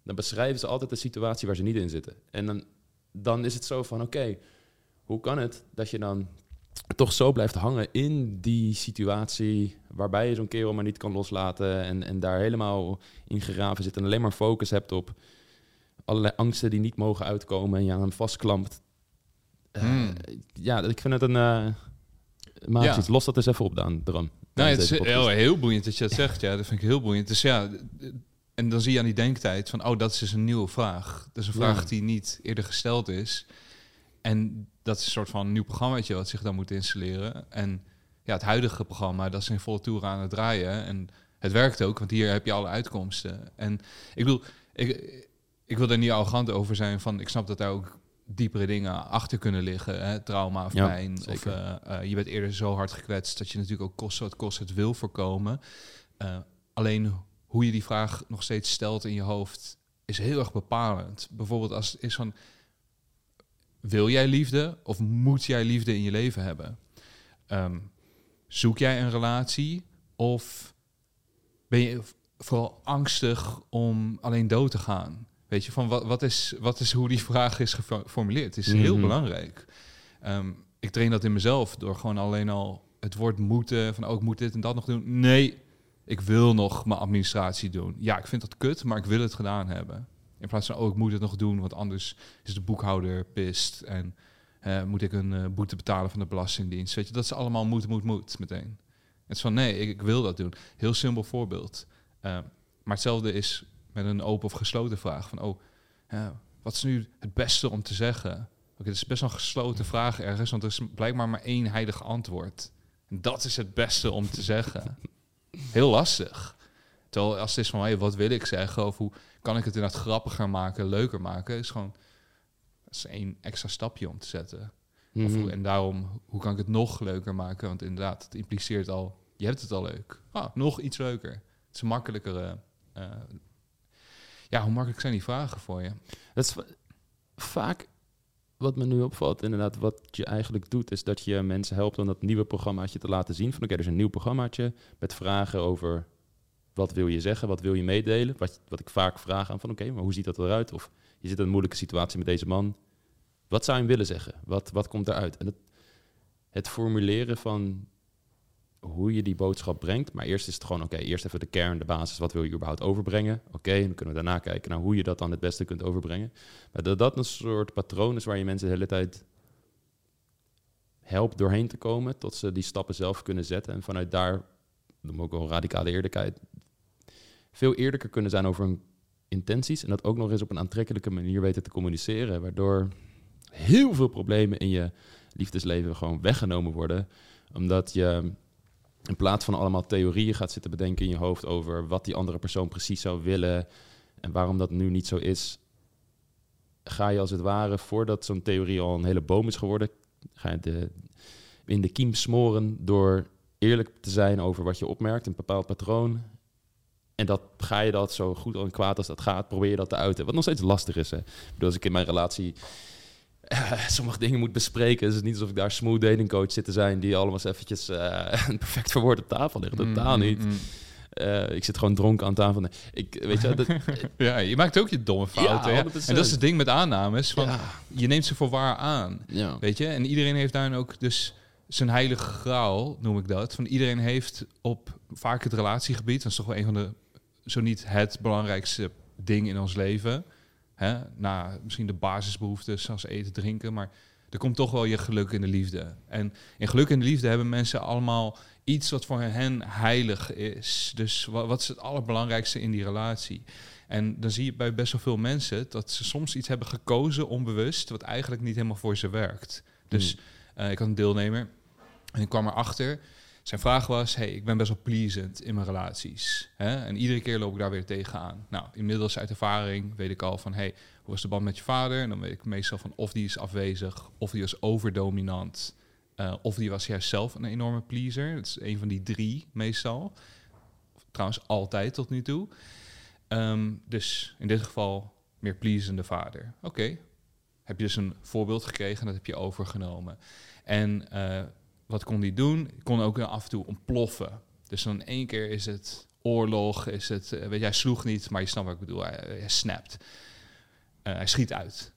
dan beschrijven ze altijd de situatie waar ze niet in zitten. En dan, dan is het zo van, oké, hoe kan het dat je dan toch zo blijft hangen in die situatie waarbij je zo'n kerel maar niet kan loslaten en, en daar helemaal in geraven zit en alleen maar focus hebt op allerlei angsten die niet mogen uitkomen en je aan hem vastklampt. Eh, Hmm. Ja, ik vind het een... eh maak Ja. iets. Los dat eens even op, dan, Bram. Nou, het is heel, heel boeiend dat je dat zegt. Ja, dat vind ik heel boeiend. Dus ja, en dan zie je aan die denktijd van, oh, dat is dus een nieuwe vraag. Dat is een vraag Ja. die niet eerder gesteld is. En dat is een soort van nieuw programmaatje wat zich dan moet installeren. En ja, het huidige programma, dat is in volle toer aan het draaien. En het werkt ook, want hier heb je alle uitkomsten. En ik bedoel, ik, ik wil er niet arrogant over zijn van, ik snap dat daar ook diepere dingen achter kunnen liggen. Hè? Trauma of Ja, pijn. Of eh, eh, je bent eerder zo hard gekwetst dat je natuurlijk ook kost wat kost het wil voorkomen. Eh, alleen hoe je die vraag nog steeds stelt in je hoofd is heel erg bepalend. Bijvoorbeeld als het is van, wil jij liefde of moet jij liefde in je leven hebben? Ehm, zoek jij een relatie of ben je vooral angstig om alleen dood te gaan? Weet je, van wat, wat, is, wat is hoe die vraag is gefo- geformuleerd? Het is heel Mhm. belangrijk. Ehm, ik train dat in mezelf door gewoon alleen al het woord moeten, van ook moet dit en dat nog doen. Nee, ik wil nog mijn administratie doen. Ja, ik vind dat kut, maar ik wil het gedaan hebben. In plaats van, oh, ik moet het nog doen, want anders is de boekhouder pist en eh, moet ik een eh, boete betalen van de Belastingdienst. Weet je, dat is allemaal moet, moet, moet meteen. Het is van, nee, ik, ik wil dat doen. Heel simpel voorbeeld. Eh, maar hetzelfde is met een open of gesloten vraag. Van, oh, ja, wat is nu het beste om te zeggen? Oké, het is best wel een gesloten vraag ergens, want er is blijkbaar maar één heilig antwoord. En dat is het beste om te zeggen. Heel lastig. Terwijl als het is van, hey, wat wil ik zeggen? Of hoe kan ik het inderdaad grappiger maken, leuker maken? Is gewoon, dat is één extra stapje om te zetten. Of Mhm. hoe- en daarom, hoe kan ik het nog leuker maken? Want inderdaad, het impliceert al, je hebt het al leuk. Ah, nog iets leuker. Het is een makkelijkere... eh, ja, hoe makkelijk zijn die vragen voor je? Dat is va- vaak wat me nu opvalt, inderdaad, wat je eigenlijk doet, is dat je mensen helpt om dat nieuwe programmaatje te laten zien. Van oké, er is een nieuw programmaatje met vragen over wat wil je zeggen, wat wil je meedelen. Wat, wat ik vaak vraag aan van oké, maar hoe ziet dat eruit? Of je zit in een moeilijke situatie met deze man. Wat zou je willen zeggen? Wat, wat komt eruit? En het formuleren van hoe je die boodschap brengt. Maar eerst is het gewoon, oké, eerst even de kern, de basis. Wat wil je überhaupt overbrengen? Oké, dan kunnen we daarna kijken naar hoe je dat dan het beste kunt overbrengen. Maar dat dat een soort patroon is waar je mensen de hele tijd helpt doorheen te komen, tot ze die stappen zelf kunnen zetten. En vanuit daar, noem ook wel radicale eerlijkheid, veel eerlijker kunnen zijn over hun intenties. En dat ook nog eens op een aantrekkelijke manier weten te communiceren. Waardoor heel veel problemen in je liefdesleven gewoon weggenomen worden. Omdat je in plaats van allemaal theorieën gaat zitten bedenken in je hoofd over wat die andere persoon precies zou willen en waarom dat nu niet zo is, ga je als het ware, voordat zo'n theorie al een hele boom is geworden, ga je de, in de kiem smoren door eerlijk te zijn over wat je opmerkt, een bepaald patroon. En dat ga je dat zo goed en kwaad als dat gaat, probeer je dat te uiten. Wat nog steeds lastig is. Hè? Bedoel, als ik in mijn relatie sommige dingen moet bespreken. Het is niet alsof ik daar smooth dating coach zit te zijn... die allemaal eens eventjes eh, perfect verwoord op tafel ligt. Totaal Mm, niet. mm, mm. Eh, ik zit gewoon dronken aan tafel. Ik, weet je, dat, Ja, je maakt ook je domme fouten. Ja, Ja, 100%. En dat is het ding met aannames. Van, ja, Je neemt ze voor waar aan. ja. Weet je? En iedereen heeft daarin ook dus zijn heilige graal, noem ik dat. Van iedereen heeft op vaak het relatiegebied, dat is toch wel een van de, zo niet het belangrijkste ding in ons leven. Hè? Na misschien de basisbehoeften, zoals eten, drinken, maar er komt toch wel je geluk in de liefde. En in geluk in de liefde hebben mensen allemaal iets wat voor hen heilig is. Dus wa- wat is het allerbelangrijkste in die relatie? En dan zie je bij best wel veel mensen dat ze soms iets hebben gekozen onbewust, wat eigenlijk niet helemaal voor ze werkt. Dus eh, ik had een deelnemer en ik kwam erachter. Zijn vraag was: Hey, ik ben best wel pleasant in mijn relaties. Hè? En iedere keer loop ik daar weer tegenaan. Nou, inmiddels uit ervaring weet ik al van: Hey, hoe was de band met je vader? En dan weet ik meestal van of die is afwezig, of die was overdominant, eh, of die was juist zelf een enorme pleaser. Dat is een van die drie meestal. Trouwens, altijd tot nu toe. Ehm, dus in dit geval meer pleasende vader. Oké, heb je dus een voorbeeld gekregen en dat heb je overgenomen. En eh, wat kon die doen? Ik kon ook af en toe ontploffen. Dus dan één keer is het oorlog, is het, eh, weet je, hij sloeg niet, maar je snapt wat ik bedoel, hij, hij snapt. Eh, hij schiet uit.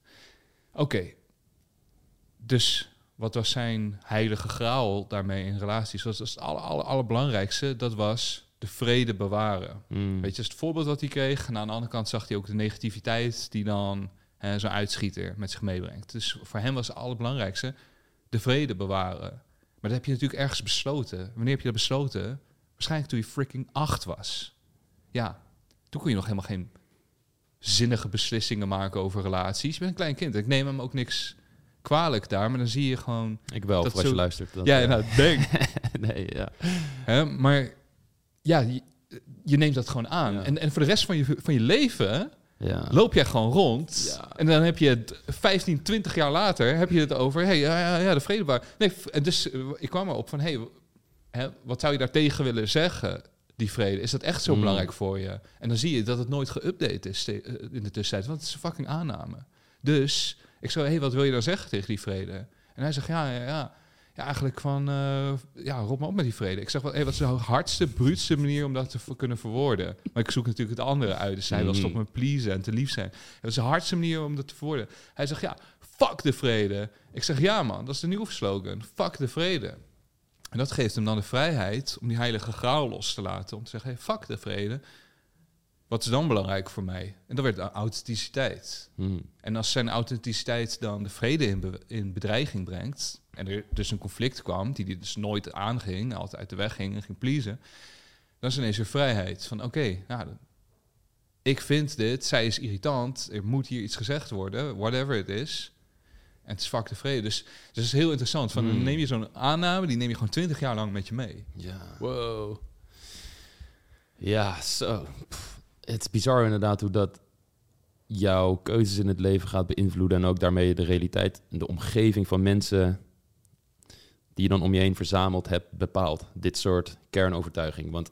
Oké, dus wat was zijn heilige graal daarmee in relaties? Dat was het aller, aller, allerbelangrijkste, dat was de vrede bewaren. Mm. Weet je, dat het voorbeeld wat hij kreeg. En aan de andere kant zag hij ook de negativiteit die dan zo'n uitschieter met zich meebrengt. Dus voor hem was het allerbelangrijkste de vrede bewaren. Maar dat heb je natuurlijk ergens besloten. Wanneer heb je dat besloten? Waarschijnlijk toen je freaking acht was. Ja, toen kon je nog helemaal geen zinnige beslissingen maken over relaties. Je bent een klein kind. Ik neem hem ook niks kwalijk daar, maar dan zie je gewoon... Ik wel, Dat als je luistert. Dat, ja, eh, nou, denk. nee, ja. Hè, maar ja, je, je neemt dat gewoon aan. Ja. En, en voor de rest van je, van je leven ja. loop jij gewoon rond. Ja. En dan heb je het 15, 20 jaar later heb je het over, hey, ja, ja, ja de vredebaar. Nee, dus eh, ik kwam erop van, hey, hè, wat zou je daartegen willen zeggen? Die vrede, is dat echt zo Mm. belangrijk voor je? En dan zie je dat het nooit geüpdate is eh, in de tussentijd, want het is een fucking aanname. Dus ik zei, hey, wat wil je dan zeggen tegen die vrede? En hij zegt, ja, ja, ja. Ja, eigenlijk van, eh, ja, rot maar op met die vrede. Ik zeg, wel, hey, wat is de hardste, bruutste manier om dat te kunnen verwoorden? Maar ik zoek natuurlijk het andere uit. Dus hij wil Mhm. stoppen met pleasen en te lief zijn. Dat is de hardste manier om dat te verwoorden. Hij zegt, ja, fuck de vrede. Ik zeg, ja man, dat is de nieuwe slogan. Fuck de vrede. En dat geeft hem dan de vrijheid om die heilige graal los te laten. Om te zeggen, hey, fuck de vrede. Wat is dan belangrijk voor mij? En dat werd authenticiteit. Mm. En als zijn authenticiteit dan de vrede in, be- in bedreiging brengt... en er dus een conflict kwam, die hij dus nooit aanging... altijd uit de weg ging en ging pleasen... dan is ineens weer vrijheid. Van oké, nou, ik vind dit, zij is irritant... er moet hier iets gezegd worden, whatever het is... En het is vaak de vrede. Dus, dus het is heel interessant. Van, dan Hmm. neem je zo'n aanname, die neem je gewoon twintig jaar lang met je mee. Ja. Wow. Ja, zo. Het is bizar inderdaad hoe dat jouw keuzes in het leven gaat beïnvloeden. En ook daarmee de realiteit en de omgeving van mensen die je dan om je heen verzameld hebt bepaald. Dit soort kernovertuiging. Want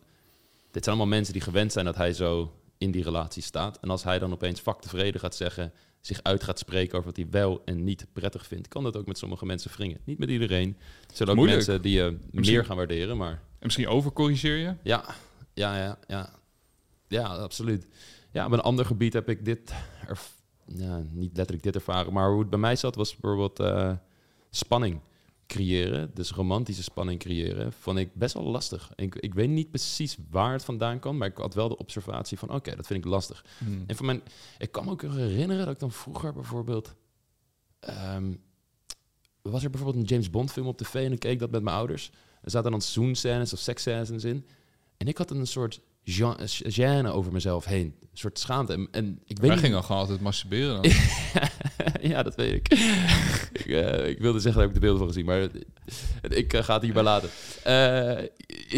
dit zijn allemaal mensen die gewend zijn dat hij zo in die relatie staat. En als hij dan opeens vak tevreden gaat zeggen, zich uit gaat spreken over wat hij wel en niet prettig vindt, kan dat ook met sommige mensen wringen. Niet met iedereen. Er zullen ook Moeilijk. mensen die je Misschien- meer gaan waarderen, maar... En misschien overcorrigeer je. Ja, ja, ja, ja. Ja, absoluut. Ja, op een ander gebied heb ik dit, erv- ja, niet letterlijk dit ervaren, maar hoe het bij mij zat was bijvoorbeeld eh, spanning creëren. Dus romantische spanning creëren, vond ik best wel lastig. Ik, ik weet niet precies waar het vandaan kwam, maar ik had wel de observatie van, oké, dat vind ik lastig. Hmm. En van mijn, ik kan me ook herinneren dat ik dan vroeger bijvoorbeeld. ehm, was er bijvoorbeeld een James Bond film op tv en ik keek dat met mijn ouders. Er zaten dan zoenscènes of seksscènes in. En ik had een soort gêne over mezelf heen. Een soort schaamte. En, en ik weet Wij gingen gewoon altijd masturberen. Dan. ja, dat weet ik. ik, eh, ik wilde zeggen dat ik de beelden van gezien, maar ik eh, ga het hierbij laten. Eh,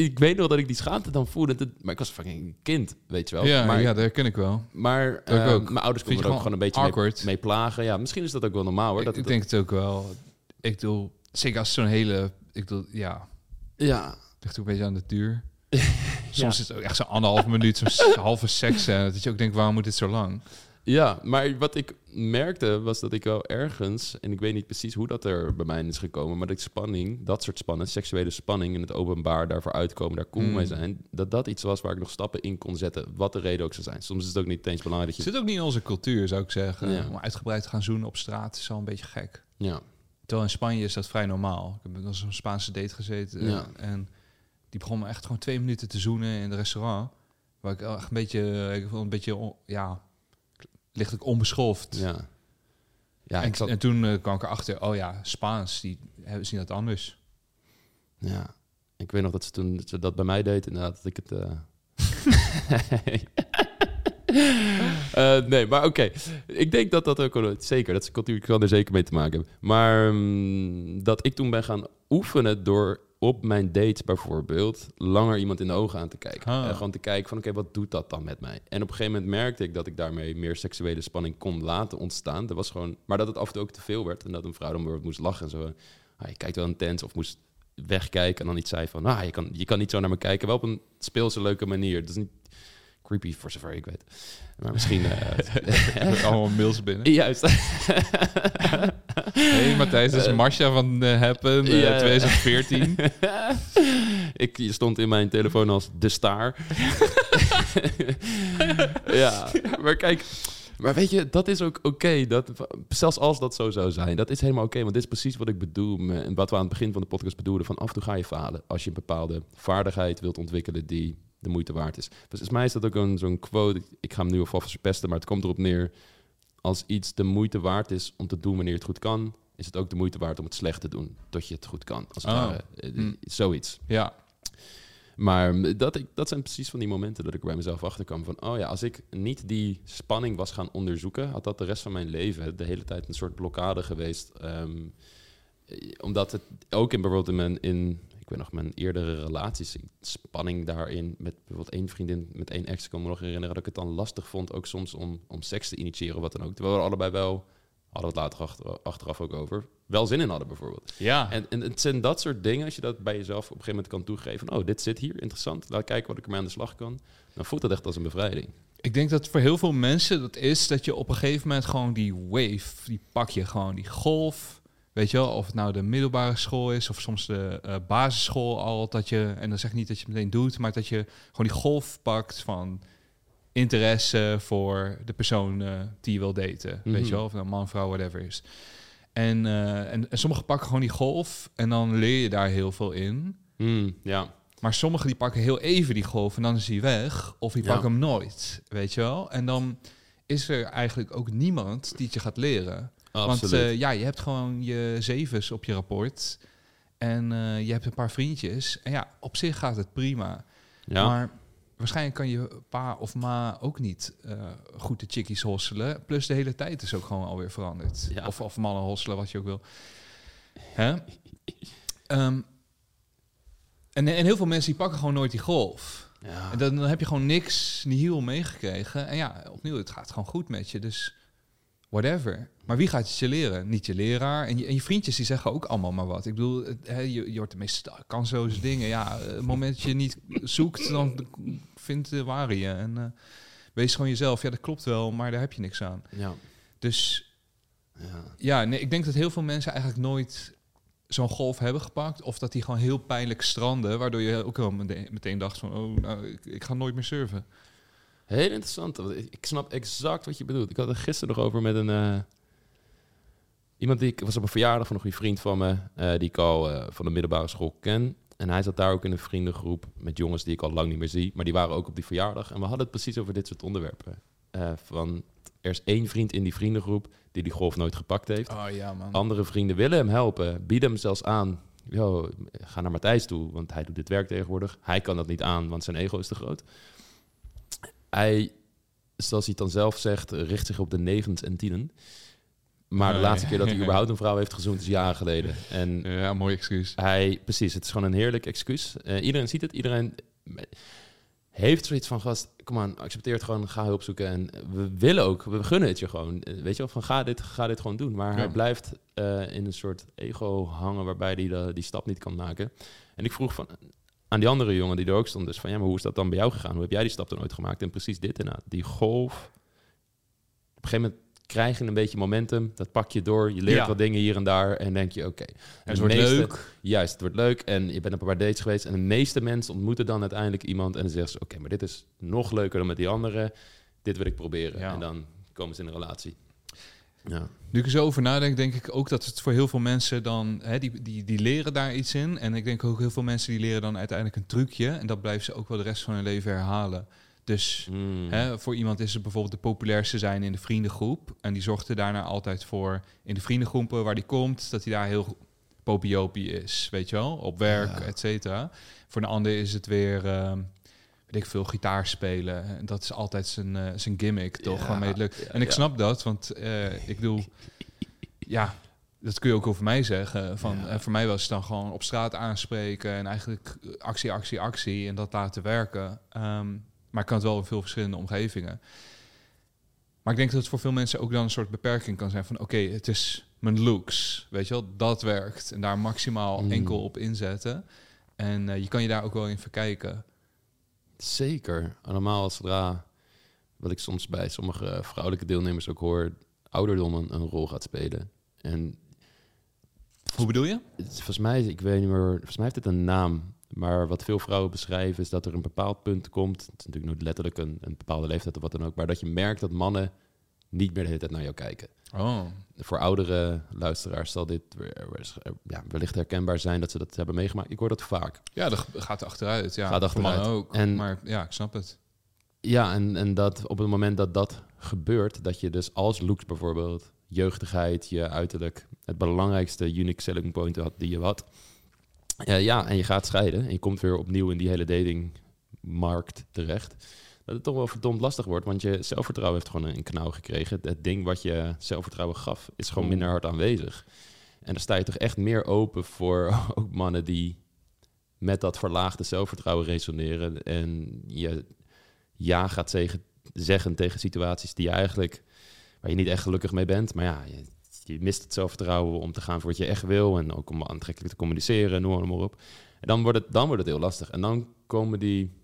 ik weet nog dat ik die schaamte dan voelde. Maar ik was fucking kind, weet je wel. ja, maar ja, dat herken ik wel. maar ook. mijn ouders konden er ook gewoon een beetje mee, mee plagen. Ja, misschien is dat ook wel normaal hoor. ik, Dat, ik denk het ook wel. Ik bedoel, zeker als zo'n hele... Ik bedoel, ja, ja, ligt ook een beetje aan de duur. Ja. Soms is het ook echt zo'n anderhalf minuut, zo'n halve seks. En dat je ook denkt, waarom moet dit zo lang? Ja, maar wat ik merkte was dat ik wel ergens, en ik weet niet precies hoe dat er bij mij is gekomen, maar dat spanning, dat soort spanning, seksuele spanning in het openbaar, daarvoor uitkomen, daar cool Mm. mee zijn, dat dat iets was waar ik nog stappen in kon zetten, wat de reden ook zou zijn. Soms is het ook niet eens belangrijk Het dat je... zit ook niet in onze cultuur, zou ik zeggen. Ja. Om uitgebreid te gaan zoenen op straat is al een beetje gek. Ja, Terwijl in Spanje is dat vrij normaal. Ik heb op een Spaanse date gezeten. Ja. En die begon me echt gewoon twee minuten te zoenen in het restaurant. Waar ik echt een beetje, ik vond een beetje, on- ja, lichtelijk onbeschoft. ja. Ja, en, ik zat... en toen eh, kwam ik erachter, oh ja, Spaans, die hebben zien dat anders. Ja, ik weet nog dat ze toen dat ze dat bij mij deed, inderdaad, dat ik het... eh, Eh, nee, maar oké. Ik denk dat dat ook wel- zeker, dat een cultuur, ik kan er zeker mee te maken hebben. Maar mm, dat ik toen ben gaan oefenen door op mijn dates bijvoorbeeld langer iemand in de ogen aan te kijken. Ah. En gewoon te kijken van oké, wat doet dat dan met mij? En op een gegeven moment merkte ik dat ik daarmee meer seksuele spanning kon laten ontstaan. Dat was gewoon, maar dat het af en toe ook te veel werd en dat een vrouw dan moest lachen en zo. Ah, je kijkt wel intens of moest wegkijken en dan iets zei van, ah, je kan, je kan niet zo naar me kijken. Wel op een speelse, leuke manier. Dat is niet creepy voor zover ik weet. Maar misschien... eh, Ik heb allemaal mails binnen. Juist. Hey Matthijs, dit is Marcia van eh, Happen eh, Ja. 2014. ik je stond in mijn telefoon als de staar. ja, maar kijk, maar weet je, dat is ook oké. dat zelfs als dat zo zou zijn, dat is helemaal oké. want dit is precies wat ik bedoel en wat we aan het begin van de podcast bedoelden. Van af en toe ga je falen als je een bepaalde vaardigheid wilt ontwikkelen die de moeite waard is. Volgens mij is dat ook een, zo'n quote. Ik, ga hem nu alvast verpesten, maar het komt erop neer. Als iets de moeite waard is om te doen wanneer het goed kan, is het ook de moeite waard om het slecht te doen, tot je het goed kan. Als het Oh. ware. Eh, Hm. Zoiets. Ja, Maar dat, ik, dat zijn precies van die momenten dat ik bij mezelf achter kwam van... oh ja, als ik niet die spanning was gaan onderzoeken... had dat de rest van mijn leven de hele tijd een soort blokkade geweest. Ehm, eh, omdat het ook in bijvoorbeeld in mijn, in, ik weet nog, mijn eerdere relaties... spanning daarin met bijvoorbeeld één vriendin, met één ex... ik kan me nog herinneren dat ik het dan lastig vond... ook soms om, om seks te initiëren wat dan ook. Terwijl we allebei wel, hadden we het later achter, achteraf ook over... wel zin in hadden bijvoorbeeld. ja. En, en het zijn dat soort dingen, als je dat bij jezelf op een gegeven moment kan toegeven. Oh, dit zit hier, interessant. Laat kijken wat ik ermee aan de slag kan. Dan voelt dat echt als een bevrijding. Ik denk dat voor heel veel mensen dat is dat je op een gegeven moment gewoon die wave, die pak je gewoon, die golf. Weet je wel, of het nou de middelbare school is of soms de eh, basisschool al. Dat je, en dan zeg ik niet dat je het meteen doet, maar dat je gewoon die golf pakt van interesse voor de persoon eh, die je wil daten. Weet Mhm. je wel, of het nou man, vrouw, whatever is. En, eh, en, en sommigen pakken gewoon die golf en dan leer je daar heel veel in. Hmm, ja, Maar sommigen die pakken heel even die golf en dan is hij weg. Of die Ja. pakken hem nooit, weet je wel. En dan is er eigenlijk ook niemand die het je gaat leren. Absoluut. Want eh, ja, je hebt gewoon je zevens op je rapport. En eh, je hebt een paar vriendjes. En ja, op zich gaat het prima. ja. Maar waarschijnlijk kan je pa of ma ook niet eh, goed de chickies hosselen. Plus de hele tijd is ook gewoon alweer veranderd. Ja. Of, of mannen hosselen, wat je ook wil. Hè? Ehm, en, en heel veel mensen die pakken gewoon nooit die golf. ja. En dan, dan heb je gewoon niks nihil meegekregen. En ja, opnieuw, het gaat gewoon goed met je. Dus whatever. Maar wie gaat het je leren? Niet je leraar. En je, en je vriendjes die zeggen ook allemaal maar wat. Ik bedoel, je, je hoort de meest kansloze dingen. Ja, eh, het moment dat je niet zoekt, dan vindt de ware je. En eh, wees gewoon jezelf. Ja, dat klopt wel, maar daar heb je niks aan. ja. Dus ja. ja, nee, ik denk dat heel veel mensen eigenlijk nooit zo'n golf hebben gepakt. Of dat die gewoon heel pijnlijk stranden. Waardoor je ook wel meteen, meteen dacht van... oh, nou, ik, ik ga nooit meer surfen. Heel interessant. Ik snap exact wat je bedoelt. Ik had het gisteren nog over met een... eh, iemand die ik was op een verjaardag van een goede vriend van me... eh, die ik al eh, van de middelbare school ken. En hij zat daar ook in een vriendengroep met jongens die ik al lang niet meer zie. Maar die waren ook op die verjaardag. En we hadden het precies over dit soort onderwerpen. Van, er is één vriend in die vriendengroep die die golf nooit gepakt heeft. Oh ja, man. Andere vrienden willen hem helpen, bieden hem zelfs aan. Yo, ga naar Matthijs toe, want hij doet dit werk tegenwoordig. Hij kan dat niet aan, want zijn ego is te groot. Hij, zoals hij het dan zelf zegt, richt zich op de negens en tienen. Maar de laatste keer dat hij überhaupt een vrouw heeft gezoend is jaren geleden. En Ja, mooi excuus. hij, precies, het is gewoon een heerlijk excuus. Eh, iedereen ziet het, iedereen heeft zoiets van, gast, kom aan, accepteer het gewoon, ga hulp zoeken. En we willen ook, we gunnen het je gewoon. Eh, Weet je wel, van ga dit, ga dit gewoon doen. Maar hij blijft eh, in een soort ego hangen waarbij hij die stap niet kan maken. En ik vroeg van, aan die andere jongen die er ook stond, dus van, ja, maar hoe is dat dan bij jou gegaan? Hoe heb jij die stap dan ooit gemaakt? En precies dit inderdaad, die golf een gegeven moment krijg je een beetje momentum. Dat pak je door. Je leert Ja. wat dingen hier en daar. En denk je, oké. En Het wordt meeste- leuk. Juist, het wordt leuk. En je bent op een paar dates geweest. En de meeste mensen ontmoeten dan uiteindelijk iemand. En dan zeggen ze, oké, maar dit is nog leuker dan met die andere. Dit wil ik proberen. Ja. En dan komen ze in een relatie. Ja. Nu ik er zo over nadenk, denk ik ook dat het voor heel veel mensen dan... Hè, die, die, die leren daar iets in. En ik denk ook heel veel mensen die leren dan uiteindelijk een trucje. En dat blijven ze ook wel de rest van hun leven herhalen. Dus Mm. hè, voor iemand is het bijvoorbeeld de populairste zijn in de vriendengroep. En die zorgt er daarna altijd voor in de vriendengroepen waar die komt... dat hij daar heel popiopie is, weet je wel? Op werk, Ja. et cetera. Voor een ander is het weer... ehm, weet ik veel, gitaar spelen. En dat is altijd zijn, eh, zijn gimmick, toch? Ja, Waarmee het lukt. ja, en ik ja. snap dat, want eh, ik bedoel... Ja, dat kun je ook over mij zeggen. Van, eh, voor mij was het dan gewoon op straat aanspreken... en eigenlijk actie, actie, actie en dat laten werken. Ehm, maar ik kan het wel in veel verschillende omgevingen. Maar ik denk dat het voor veel mensen ook dan een soort beperking kan zijn van... oké, het is mijn looks, weet je wel, dat werkt. En daar maximaal Mm. enkel op inzetten. En je kan je daar ook wel in verkijken. Zeker. Allemaal zodra, wat ik soms bij sommige vrouwelijke deelnemers ook hoor, ouderdom een, een rol gaat spelen. En Hoe bedoel je? volgens mij, ik weet niet meer, volgens mij heeft het een naam. Maar wat veel vrouwen beschrijven is dat er een bepaald punt komt. Het is natuurlijk nooit letterlijk een, een bepaalde leeftijd of wat dan ook. Maar dat je merkt dat mannen niet meer de hele tijd naar jou kijken. Oh, Voor oudere luisteraars zal dit ja, wellicht herkenbaar zijn dat ze dat hebben meegemaakt. Ik hoor dat vaak. ja, dat gaat achteruit. Ja, Gaat achteruit. ook. En- maar ja, ik snap het. Ja, en, en dat op het moment dat dat gebeurt, dat je dus als looks bijvoorbeeld, jeugdigheid, je uiterlijk, het belangrijkste unique selling point had die je had. Ja, ja, en je gaat scheiden en je komt weer opnieuw in die hele datingmarkt terecht. Dat het toch wel verdomd lastig wordt, want je zelfvertrouwen heeft gewoon een knauw gekregen. Het ding wat je zelfvertrouwen gaf, is gewoon minder hard aanwezig. En dan sta je toch echt meer open voor ook mannen die met dat verlaagde zelfvertrouwen resoneren. En je ja gaat zeggen, zeggen tegen situaties die je eigenlijk, waar je niet echt gelukkig mee bent. Maar ja, je, je mist het zelfvertrouwen om te gaan voor wat je echt wil. En ook om aantrekkelijk te communiceren, noem maar op. En dan wordt, het, dan wordt het heel lastig. En dan komen die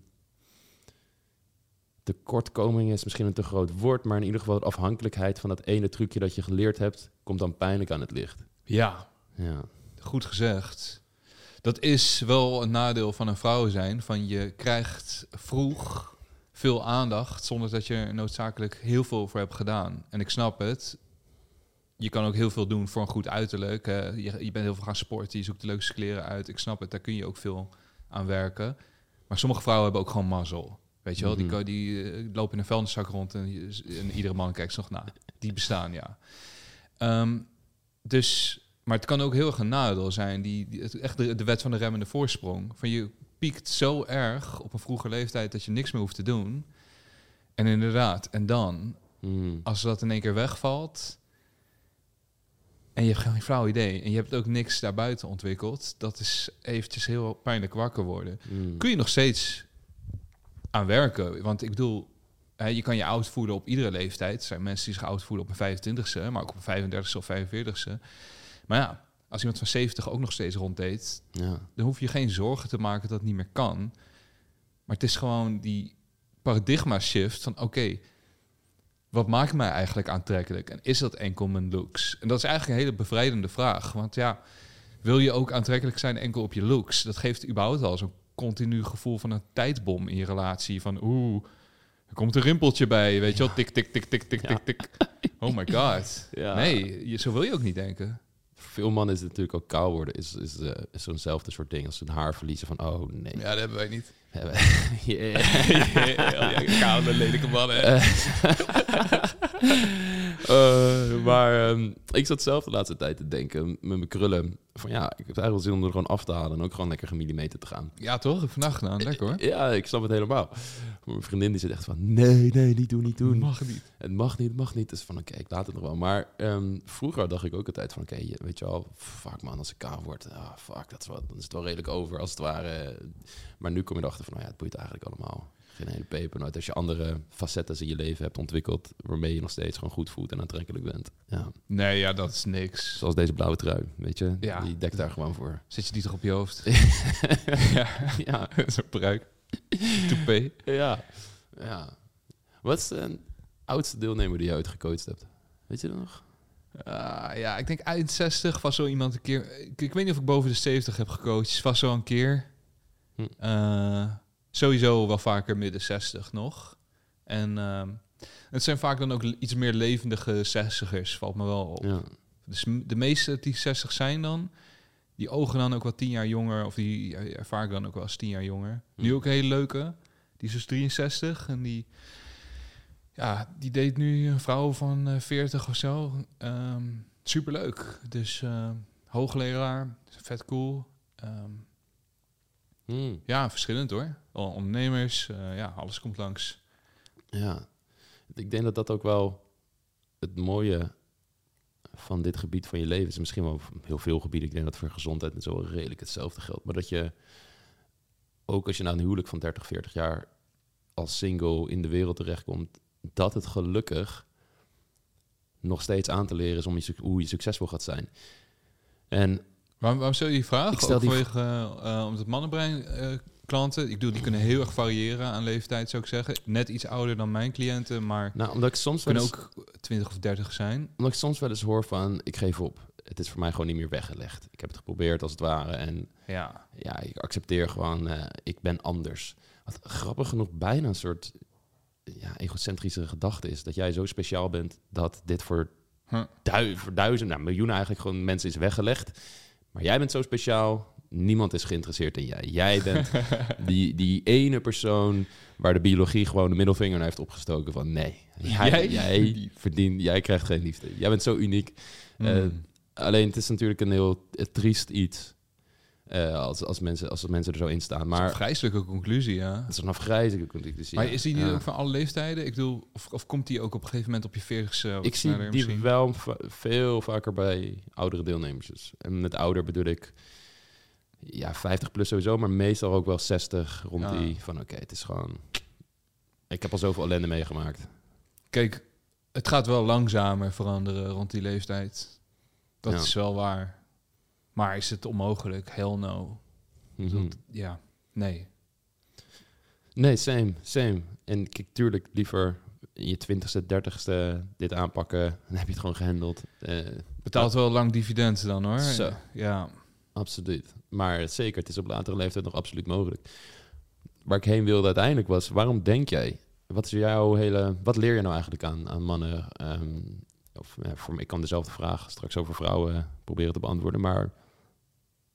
tekortkomingen, is misschien een te groot woord, maar in ieder geval de afhankelijkheid van dat ene trucje dat je geleerd hebt, komt dan pijnlijk aan het licht. Ja, Ja, goed gezegd. Dat is wel een nadeel van een vrouw zijn. Van je krijgt vroeg veel aandacht zonder dat je er noodzakelijk heel veel voor hebt gedaan. En ik snap het. Je kan ook heel veel doen voor een goed uiterlijk. je, je bent heel veel gaan sporten, je zoekt de leukste kleren uit. Ik snap het, daar kun je ook veel aan werken. Maar sommige vrouwen hebben ook gewoon mazzel. Weet je wel, die, Mhm. die eh, lopen in een vuilniszak rond en, iedere man kijkt nog na. Die bestaan, ja. Ehm, dus, maar het kan ook heel erg een nadeel zijn. Die, die, het, echt de, de wet van de remmende voorsprong. Van je piekt zo erg op een vroege leeftijd dat je niks meer hoeft te doen. En inderdaad, en dan, Hmm. als dat in één keer wegvalt... en je hebt geen flauw idee... en je hebt ook niks daarbuiten ontwikkeld... dat is eventjes heel pijnlijk wakker worden. Hmm. Kun je nog steeds aan werken? Want ik bedoel, hè, je kan je oud voelen op iedere leeftijd. Er zijn mensen die zich oud voelen op een 25ste... maar ook op een 35ste of 45ste. Maar ja, als iemand van 70 ook nog steeds ronddeed... Ja. dan hoef je geen zorgen te maken dat het niet meer kan. Maar het is gewoon die paradigma shift van oké, wat maakt mij eigenlijk aantrekkelijk? En is dat enkel mijn looks? En dat is eigenlijk een hele bevrijdende vraag. Want ja, wil je ook aantrekkelijk zijn enkel op je looks? Dat geeft überhaupt al zo'n continu gevoel van een tijdbom in je relatie. Van oeh, er komt een rimpeltje bij, weet je wel? Tik, tik, tik, tik, tik, Ja. tik, tik. Oh my god. Ja. Nee, je, zo wil je ook niet denken. Voor veel mannen is het natuurlijk ook kaal worden. Is, is, eh, is zo'nzelfde soort ding als hun haar verliezen. Van, oh nee. Ja, dat hebben wij niet. Yeah. koude, lelijke mannen. Eh, maar ehm, ik zat zelf de laatste tijd te denken met mijn krullen. Van ja, ik heb eigenlijk wel zin om er gewoon af te halen. En ook gewoon lekker gemillimeter te gaan. Ja, toch? Vandaag gedaan. Lekker hoor. Ja, ik snap het helemaal. Mijn vriendin die zit echt van, nee, nee, niet doen, niet doen. Mag niet. Het mag niet, het mag niet. Dus van, oké, ik laat het nog wel. Maar ehm, vroeger dacht ik ook altijd van, oké, je- weet je wel, fuck man, als ik kaal word, ah, fuck, dat is wat, dan is het wel redelijk over, als het ware. Maar nu kom je erachter van, nou ja, het boeit eigenlijk allemaal. Geen hele peper nooit. Als je andere facetten in je leven hebt ontwikkeld, waarmee je nog steeds gewoon goed voelt en aantrekkelijk bent. Ja, Nee, ja, dat is niks. zoals deze blauwe trui, weet je. Ja. Die dekt daar gewoon voor. Zet je die toch op je hoofd? ja, ja, zo'n pruik. Ja, ja. Wat is, een- oudste deelnemer die je ooit gecoacht hebt? Weet je dat nog? Ah, ja, ik denk eind 60 was zo iemand een keer... Ik, ik weet niet of ik boven de 70 heb gecoacht. Was zo een keer. Hm. Eh, sowieso wel vaker midden 60 nog. En ehm, het zijn vaak dan ook iets meer levendige 60ers, valt me wel op. Ja. Dus de meeste die 60 zijn dan, die ogen dan ook wel 10 jaar jonger, of die ervaar ik dan ook wel als 10 jaar jonger. Nu Hm. ook een hele leuke, die is dus 63 en die, ja, die deed nu een vrouw van eh, 40 of zo. Ehm superleuk. Dus eh, hoogleraar, vet cool. Ehm, Hmm. ja, verschillend hoor. Al ondernemers, eh, ja, alles komt langs. Ja, ik denk dat dat ook wel het mooie van dit gebied van je leven is. Misschien wel heel veel gebieden. Ik denk dat voor gezondheid en zo redelijk hetzelfde geldt. Maar dat je, ook als je na een huwelijk van 30, 40 jaar als single in de wereld terechtkomt, dat het gelukkig nog steeds aan te leren is om je, hoe je succesvol gaat zijn. En Waarom, waarom stel je die vraag? Ik stel die vanwege, eh, omdat mannenbrein eh, klanten, ik bedoel, die kunnen heel erg variëren aan leeftijd, zou ik zeggen. Net iets ouder dan mijn cliënten, maar nou, omdat ik soms wel kunnen ook 20 of 30 zijn. omdat ik soms wel eens hoor van, ik geef op. Het is voor mij gewoon niet meer weggelegd. Ik heb het geprobeerd als het ware en Ja. ja, ik accepteer gewoon, eh, ik ben anders. Wat grappig genoeg bijna een soort ja, egocentrische gedachte is. Dat jij zo speciaal bent dat dit voor, Huh. voor duizenden, nou, miljoenen eigenlijk gewoon mensen is weggelegd. Maar jij bent zo speciaal, niemand is geïnteresseerd in jij. Jij bent die, die ene persoon waar de biologie gewoon de middelvinger naar heeft opgestoken van nee, jij, Jij jij, verdient- jij krijgt geen liefde. Jij bent zo uniek. Eh, Mm. Alleen het is natuurlijk een heel eh, triest iets eh, als, als, mensen, als mensen er zo in staan. Maar een vrijselijke conclusie, ja. het is een afgrijzelijke conclusie. Maar ja. is die niet Ja. ook van alle leeftijden? Ik bedoel, of, of komt die ook op een gegeven moment op je 40ste? Ik zie die wel va- veel vaker bij oudere deelnemers. En met ouder bedoel ik ja, 50 plus sowieso, maar meestal ook wel 60 rond Ja. die van oké, het is gewoon... Ik heb al zoveel ellende meegemaakt. Kijk, het gaat wel langzamer veranderen rond die leeftijd. Dat is wel waar. Maar is het onmogelijk? Hell no. Mhm. Dat- ja, nee. Nee, same, same. En kijk, tuurlijk liever in je twintigste, dertigste dit aanpakken. Dan heb je het gewoon gehandeld. Eh, Betaalt wel lang dividend dan hoor. Zo. Ja. Absoluut. Maar zeker, het is op latere leeftijd nog absoluut mogelijk. Waar ik heen wilde uiteindelijk was, waarom denk jij? Wat is jouw hele... Wat leer je nou eigenlijk aan, aan mannen? Ehm, of, ja, voor, ik kan dezelfde vraag straks over vrouwen proberen te beantwoorden. Maar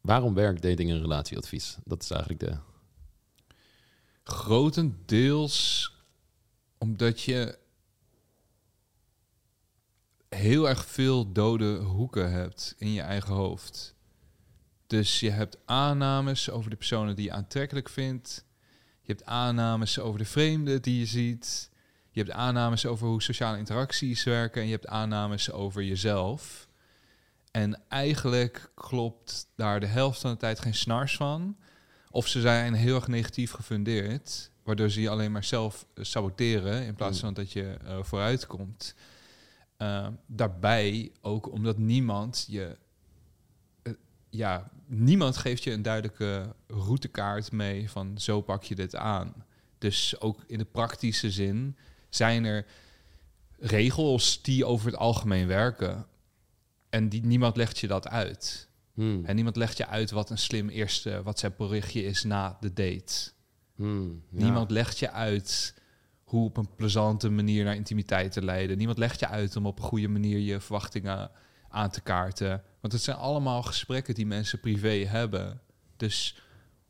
waarom werkt dating en relatieadvies? Dat is eigenlijk de... Grotendeels omdat je heel erg veel dode hoeken hebt in je eigen hoofd. Dus je hebt aannames over de personen die je aantrekkelijk vindt. Je hebt aannames over de vreemden die je ziet. Je hebt aannames over hoe sociale interacties werken. En je hebt aannames over jezelf. En eigenlijk klopt daar de helft van de tijd geen snars van. Of ze zijn heel erg negatief gefundeerd, waardoor ze je alleen maar zelf eh, saboteren in plaats Mm. van dat je eh, vooruit komt. Eh, daarbij ook omdat niemand je, ja, niemand geeft je een duidelijke routekaart mee van zo pak je dit aan. Dus ook in de praktische zin zijn er regels die over het algemeen werken. En die, niemand legt je dat uit. Hmm, En niemand legt je uit wat een slim eerste WhatsApp-berichtje is na de date. hmm, ja. Niemand legt je uit hoe op een plezante manier naar intimiteit te leiden. Niemand legt je uit om op een goede manier je verwachtingen aan te kaarten. Want het zijn allemaal gesprekken die mensen privé hebben. Dus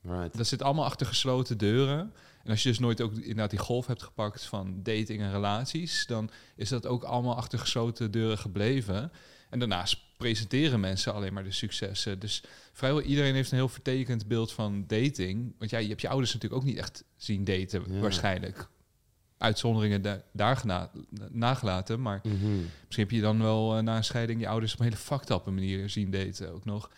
Right. dat zit allemaal achter gesloten deuren. En als je dus nooit ook inderdaad die golf hebt gepakt van dating en relaties, dan is dat ook allemaal achter gesloten deuren gebleven. En daarnaast presenteren mensen alleen maar de successen. Dus vrijwel iedereen heeft een heel vertekend beeld van dating. Want ja, je hebt je ouders natuurlijk ook niet echt zien daten, Ja. waarschijnlijk. Uitzonderingen da- daar nagelaten, maar Mhm. Misschien heb je dan wel eh, na een scheiding je ouders op een hele fucked up manier zien daten ook nog.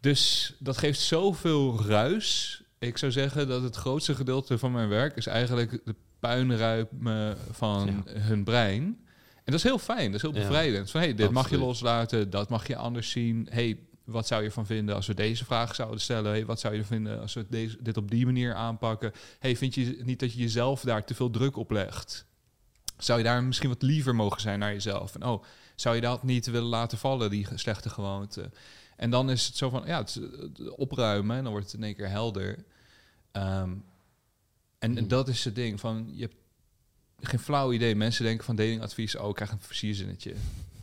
Dus dat geeft zoveel ruis. Ik zou zeggen dat het grootste gedeelte van mijn werk is eigenlijk de puinruimen van hun brein. En dat is heel fijn, dat is heel bevrijdend. Van hey, dit mag je loslaten, dat mag je anders zien. hey, wat zou je ervan vinden als we deze vraag zouden stellen? Hey, wat zou je ervan vinden als we deze, dit op die manier aanpakken? hey, vind je niet dat je jezelf daar te veel druk op legt? zou je daar misschien wat liever mogen zijn naar jezelf? En oh, zou je dat niet willen laten vallen, die slechte gewoonte? En dan is het zo van, ja, het eh, opruimen en dan wordt het in één keer helder. Ehm, en Mhm. dat is het ding van, je hebt geen flauw idee. Mensen denken van datingadvies, oh, ik krijg een versierzinnetje.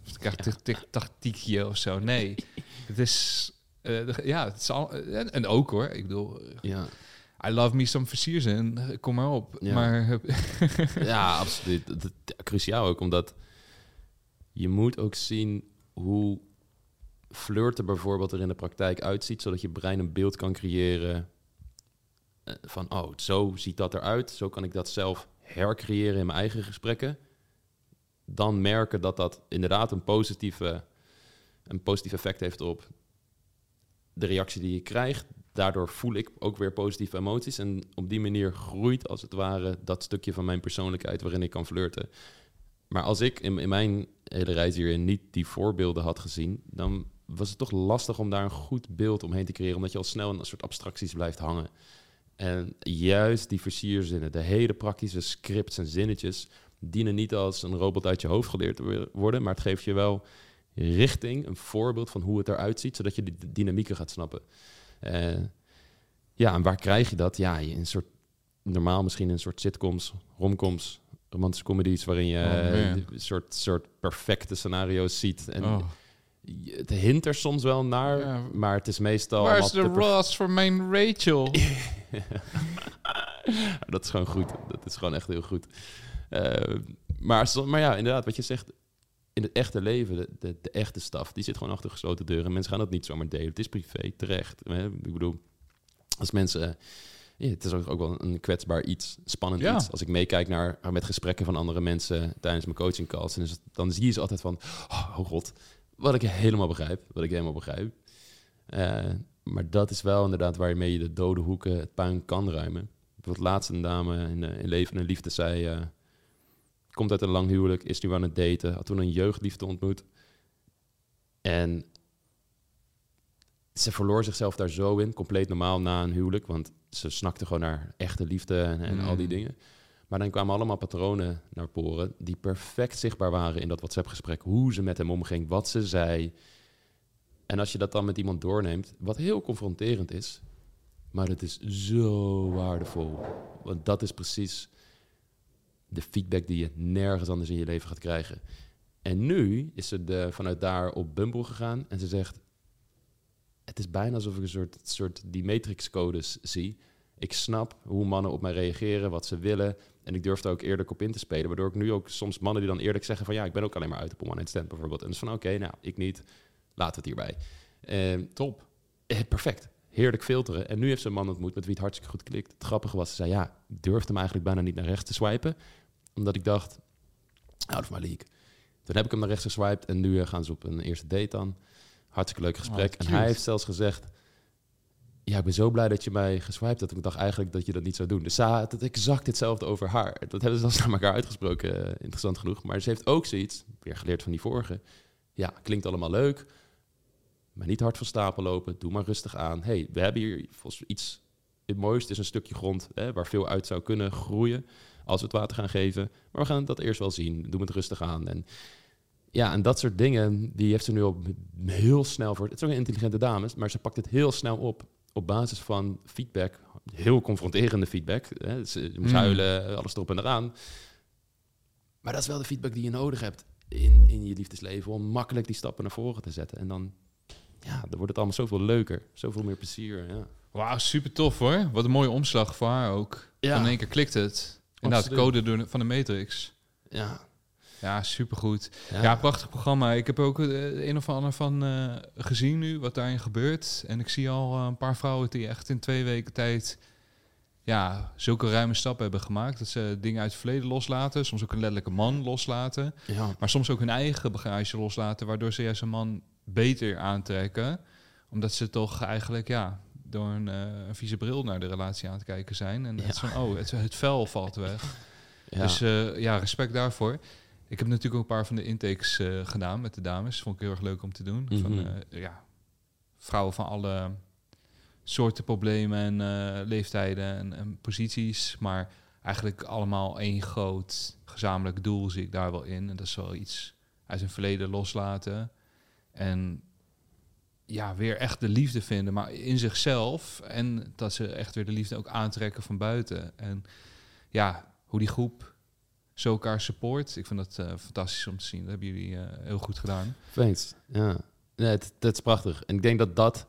Of ik krijg Ja. tactiekje of zo. Nee, het is, eh, ja, het is al, en, en ook hoor. Ik bedoel, Ja, I love me some versierzin, kom maar op. Ja. Maar ja absoluut. Dat, dat- cruciaal ook, omdat je moet ook zien hoe flirten bijvoorbeeld er in de praktijk uitziet, zodat je brein een beeld kan creëren eh, van, oh, zo ziet dat eruit, zo kan ik dat zelf hercreëren in mijn eigen gesprekken. Dan merken dat dat inderdaad een positieve, een positief effect heeft op de reactie die je krijgt. Daardoor voel ik ook weer positieve emoties. En op die manier groeit als het ware dat stukje van mijn persoonlijkheid waarin ik kan flirten. Maar als ik in, mijn hele reis hierin niet die voorbeelden had gezien, dan was het toch lastig om daar een goed beeld omheen te creëren, omdat je al snel in een soort abstracties blijft hangen. En juist die versierzinnen, de hele praktische scripts en zinnetjes, dienen niet als een robot uit je hoofd geleerd te worden, maar het geeft je wel richting, een voorbeeld van hoe het eruit ziet, zodat je de dynamieken gaat snappen. Eh, ja, en waar krijg je dat? Ja, in een soort, normaal misschien in een soort sitcoms, romcoms, romantische comedies, waarin je Oh, een soort, soort perfecte scenario's ziet. En oh. Het hint er soms wel naar, Ja. maar het is meestal... Waar is de Ross voor mijn Rachel? dat is gewoon goed. Dat is gewoon echt heel goed. Eh, maar, maar ja, inderdaad, wat je zegt, in het echte leven, de, de, de echte staf, die zit gewoon achter gesloten deuren. Mensen gaan dat niet zomaar delen. Het is privé, terecht. Hè? Ik bedoel, als mensen... ja, het is ook, wel een kwetsbaar iets, spannend Ja. iets. Als ik meekijk naar met gesprekken van andere mensen tijdens mijn coaching calls, dan, is het, dan zie je ze altijd van, oh, oh god, wat ik helemaal begrijp, wat ik helemaal begrijp. Eh, maar dat is wel inderdaad waarmee je de dode hoeken, het puin kan ruimen. Bijvoorbeeld laatst een dame in, eh, in Leven en Liefde zei... eh, komt uit een lang huwelijk, is nu aan het daten... had toen een jeugdliefde ontmoet. En ze verloor zichzelf daar zo in, compleet normaal na een huwelijk... want ze snakte gewoon naar echte liefde en, en al die Mm. dingen. Maar dan kwamen allemaal patronen naar poren... die perfect zichtbaar waren in dat WhatsApp-gesprek. Hoe ze met hem omging, wat ze zei... En als je dat dan met iemand doorneemt, wat heel confronterend is, maar het is zo waardevol. Want dat is precies de feedback die je nergens anders in je leven gaat krijgen. En nu is ze vanuit daar op Bumble gegaan en ze zegt: Het is bijna alsof ik een soort, soort die matrix-codes zie. Ik snap hoe mannen op mij reageren, wat ze willen. En ik durf er ook eerlijk op in te spelen. Waardoor ik nu ook soms mannen die dan eerlijk zeggen: van ja, ik ben ook alleen maar uit op one-night stand bijvoorbeeld. En dus van oké, nou, ik niet. We het hierbij. Ehm, Top. eh, perfect. Heerlijk filteren. En nu heeft ze een man ontmoet met wie het hartstikke goed klikt. Het grappige was, ze zei ja, ik durfde hem eigenlijk bijna niet naar rechts te swipen. Omdat ik dacht, out of my league. Toen heb ik hem naar rechts geswiped en nu eh, gaan ze op een eerste date dan. Hartstikke leuk gesprek. Oh, en cute. hij heeft zelfs gezegd, ja, ik ben zo blij dat je mij geswiped hebt. Ik dacht eigenlijk dat je dat niet zou doen. Dus ze had het exact hetzelfde over haar. Dat hebben ze zelfs naar elkaar uitgesproken, eh, interessant genoeg. Maar ze heeft ook zoiets, weer geleerd van die vorige. Ja, klinkt allemaal leuk. Maar niet hard van stapel lopen. Doe maar rustig aan. hey, we hebben hier volgens iets... Het mooiste is een stukje grond hè, waar veel uit zou kunnen groeien... als we het water gaan geven. Maar we gaan dat eerst wel zien. Doe het rustig aan. En ja, en dat soort dingen, die heeft ze nu op heel snel voor... Het is ook een intelligente dame, maar ze pakt het heel snel op... op basis van feedback. Heel confronterende feedback. Hè. Je moest Mm. huilen, alles erop en eraan. Maar dat is wel de feedback die je nodig hebt in, in je liefdesleven... om makkelijk die stappen naar voren te zetten. En dan, ja, dan wordt het allemaal zoveel leuker. Zoveel meer plezier, ja. Wauw, super tof hoor. Wat een mooie omslag voor haar ook. Ja. In één keer klikt het. Inderdaad, Absoluut. code van de Matrix. Ja, Ja, supergoed. ja. Ja, prachtig programma. Ik heb ook eh, een of ander van eh, gezien nu, wat daarin gebeurt. En ik zie al eh, een paar vrouwen die echt in twee weken tijd... Ja, zulke ruime stappen hebben gemaakt. Dat ze dingen uit het verleden loslaten. Soms ook een letterlijke man loslaten. ja. Maar soms ook hun eigen bagage loslaten. Waardoor ze juist een man beter aantrekken. Omdat ze toch eigenlijk, ja, door een, een vieze bril naar de relatie aan het kijken zijn. En het is Ja. van, oh, het, het vel valt weg. ja. Dus ja, respect daarvoor. Ik heb natuurlijk ook een paar van de intakes eh, gedaan met de dames. Vond ik heel erg leuk om te doen. Van, Mhm. eh, ja, vrouwen van alle soorten problemen en eh, leeftijden en, en posities. Maar eigenlijk allemaal één groot gezamenlijk doel zie ik daar wel in. En dat is wel iets uit zijn verleden loslaten. En ja, weer echt de liefde vinden, maar in zichzelf. En dat ze echt weer de liefde ook aantrekken van buiten. En ja, hoe die groep zo elkaar support. Ik vind dat eh, fantastisch om te zien. Dat hebben jullie eh, heel goed gedaan. Thanks. Ja, nee, het is prachtig. En ik denk dat dat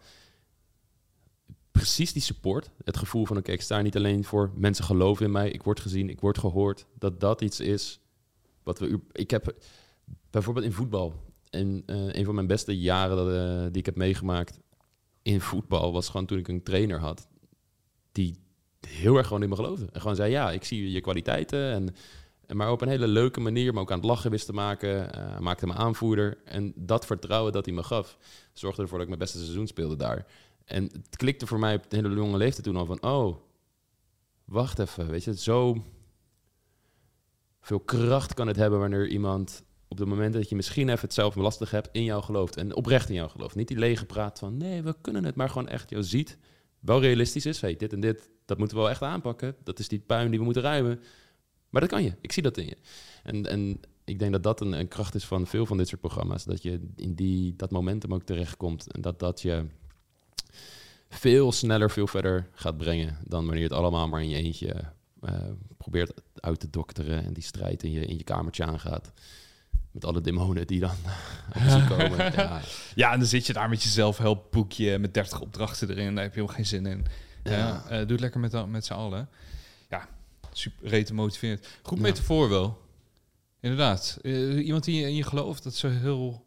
precies die support, het gevoel van oké, ik sta niet alleen voor mensen geloven in mij, ik word gezien, ik word gehoord, dat dat iets is wat we. Ik heb bijvoorbeeld in voetbal, en eh, een van mijn beste jaren dat, die ik heb meegemaakt in voetbal was gewoon toen ik een trainer had die heel erg gewoon in me geloofde en gewoon zei ja, ik zie je kwaliteiten en en maar op een hele leuke manier, maar ook aan het lachen wist te maken. eh, maakte me aanvoerder. En dat vertrouwen dat hij me gaf, zorgde ervoor dat ik mijn beste seizoen speelde daar. En het klikte voor mij op de hele jonge leeftijd toen al van... oh, wacht even, weet je, zo veel kracht kan het hebben... wanneer iemand op het moment dat je misschien even het zelf lastig hebt... in jou gelooft en oprecht in jou gelooft. Niet die lege praat van nee, we kunnen het, maar gewoon echt jou ziet. Wel realistisch is, hey, dit en dit, dat moeten we wel echt aanpakken. Dat is die puin die we moeten ruimen. Maar dat kan je, ik zie dat in je. En, en ik denk dat dat een, een kracht is van veel van dit soort programma's. Dat je in die, dat momentum ook terechtkomt. En dat dat je veel sneller, veel verder gaat brengen dan wanneer je het allemaal maar in je eentje eh, probeert uit te dokteren en die strijd in je, in je kamertje aangaat. Met alle demonen die dan komen. Ja, Ja, en dan zit je daar met je zelfhelpboekje met 30 opdrachten erin. Daar heb je helemaal geen zin in. Ja. Ja. eh, doe het lekker met, met z'n allen. Ja, super rete motiverend. Goed Ja. metafoor wel. Inderdaad. Eh, iemand die in je gelooft, dat is zo heel,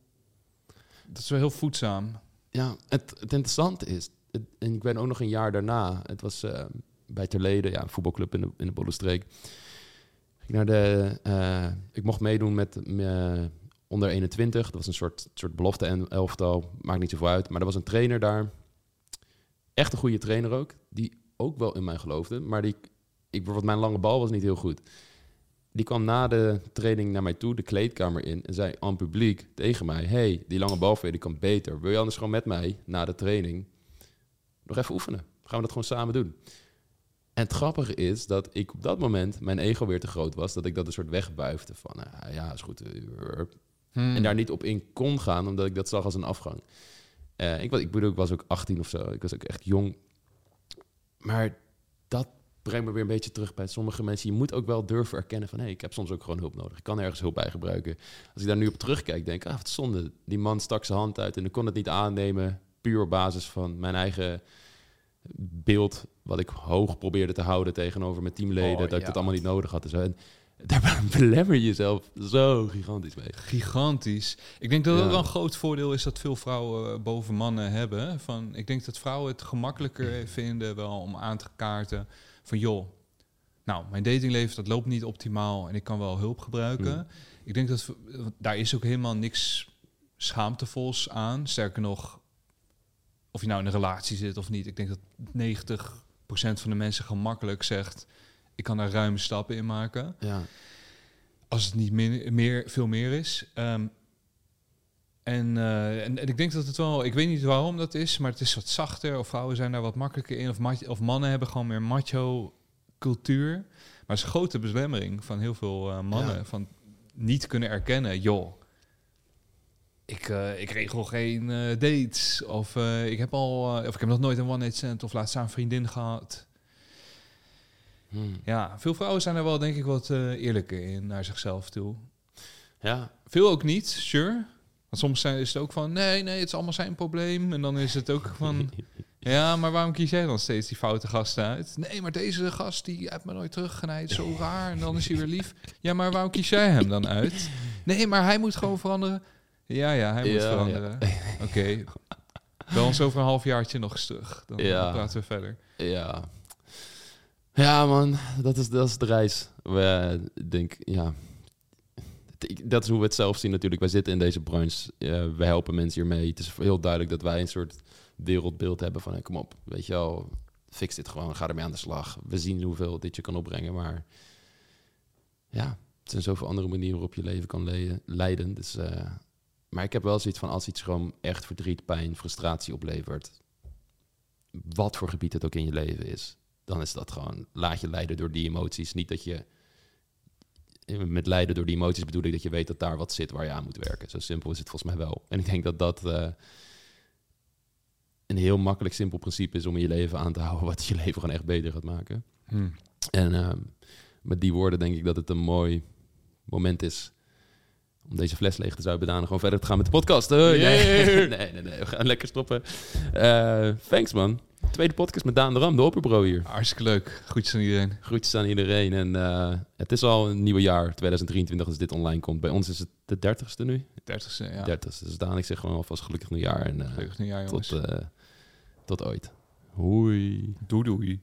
dat is wel heel voedzaam. Ja, het, het interessante is, het- en ik ben ook nog een jaar daarna, het was eh, bij Terlede, ja, een voetbalclub in de, in de Bollenstreek. Ik, naar de, eh, ik mocht meedoen met onder 21, dat was een soort, soort belofte en elftal, maakt niet zoveel uit. Maar er was een trainer daar, echt een goede trainer ook, die ook wel in mij geloofde, maar die, ik, bijvoorbeeld mijn lange bal was niet heel goed. Die kwam na de training naar mij toe, de kleedkamer in, en zei aan publiek tegen mij: Hey, die lange bal van je die kan beter. Wil je anders gewoon met mij na de training nog even oefenen? Gaan we dat gewoon samen doen? En het grappige is dat ik op dat moment mijn ego weer te groot was, dat ik dat een soort wegbuifde van: ah, Ja, is goed. eh, Hmm. En daar niet op in kon gaan, omdat ik dat zag als een afgang. Eh, ik, was, ik bedoel, ik was ook 18 of zo. Ik was ook echt jong. Maar dat brengt me weer een beetje terug bij sommige mensen. Je moet ook wel durven erkennen van... hé, hey, ik heb soms ook gewoon hulp nodig. Ik kan ergens hulp bij gebruiken. Als ik daar nu op terugkijk, denk ik... ah, wat zonde. Die man stak zijn hand uit en ik kon het niet aannemen... puur op basis van mijn eigen beeld... wat ik hoog probeerde te houden tegenover mijn teamleden... Oh, dat ik dat allemaal niet nodig had en zo. En daar belemmer je jezelf zo gigantisch mee. Gigantisch. Ik denk dat Ja. ook wel een groot voordeel is dat veel vrouwen boven mannen hebben. Van, ik denk dat vrouwen het gemakkelijker vinden wel om aan te kaarten van joh, nou, mijn datingleven dat loopt niet optimaal en ik kan wel hulp gebruiken. Mm. Ik denk dat daar is ook helemaal niks schaamtevols aan. Sterker nog, of je nou in een relatie zit of niet, ik denk dat 90% van de mensen gemakkelijk zegt, ik kan daar ruime stappen in maken Ja, als het niet meer, meer, veel meer is. Ehm, en, eh, en, en ik denk dat het wel, ik weet niet waarom dat is, maar het is wat zachter. Of vrouwen zijn daar wat makkelijker in. Of, of mannen hebben gewoon meer macho cultuur. Maar het is een grote belemmering van heel veel eh, mannen. Ja. Van niet kunnen erkennen, joh. Ik, eh, ik regel geen dates. Of ik heb al, of ik heb nog nooit een one-night stand of laatst aan een vriendin gehad. Hmm. Ja, veel vrouwen zijn er wel denk ik wat eerlijker in naar zichzelf toe. ja. Veel ook niet, sure. Want soms zijn, is het ook van, nee, nee, het is allemaal zijn probleem. En dan is het ook van, ja, maar waarom kies jij dan steeds die foute gasten uit? Nee, maar deze gast, die heeft me nooit teruggenaaid, zo raar. En dan is hij weer lief. Ja, maar waarom kies jij hem dan uit? Nee, maar hij moet gewoon veranderen. Ja, ja, hij moet Ja, veranderen. Oké. Bel ons over een halfjaartje nog eens terug. Dan eh, Ja. praten we verder. Ja. Ja, man, dat is, dat is de reis. We, ik denk, ja. Dat is hoe we het zelf zien natuurlijk. Wij zitten in deze branche. eh, we helpen mensen hiermee. Het is heel duidelijk dat wij een soort wereldbeeld hebben van... kom op, weet je wel, fix dit gewoon. Ga ermee aan de slag. We zien hoeveel dit je kan opbrengen. Maar ja, het zijn zoveel andere manieren waarop je leven kan le- leiden. Dus, eh, maar ik heb wel zoiets van als iets gewoon echt verdriet, pijn, frustratie oplevert... wat voor gebied het ook in je leven is dan is dat gewoon, laat je leiden door die emoties. Niet dat je, met leiden door die emoties bedoel ik dat je weet dat daar wat zit waar je aan moet werken. Zo simpel is het volgens mij wel. En ik denk dat dat eh, een heel makkelijk simpel principe is om in je leven aan te houden, wat je leven gewoon echt beter gaat maken. Hm. En ehm, met die woorden denk ik dat het een mooi moment is om deze fles leeg te zuipen en gewoon verder te gaan met de podcast. Nee, nee, nee, nee, we gaan lekker stoppen. Eh, thanks man. Tweede podcast met Daan de Ram, de Opperbro hier. Hartstikke leuk. Groetjes aan iedereen. Groetjes aan iedereen. En eh, het is al een nieuwe jaar, 2023, als dit online komt. Bij ons is het de 30ste nu. 30ste, ja. 30ste. Dus Daan, ik zeg gewoon alvast gelukkig nieuwjaar. En eh, Gelukkig nieuwjaar, jongens. tot, tot ooit. Hoi. Doei doei.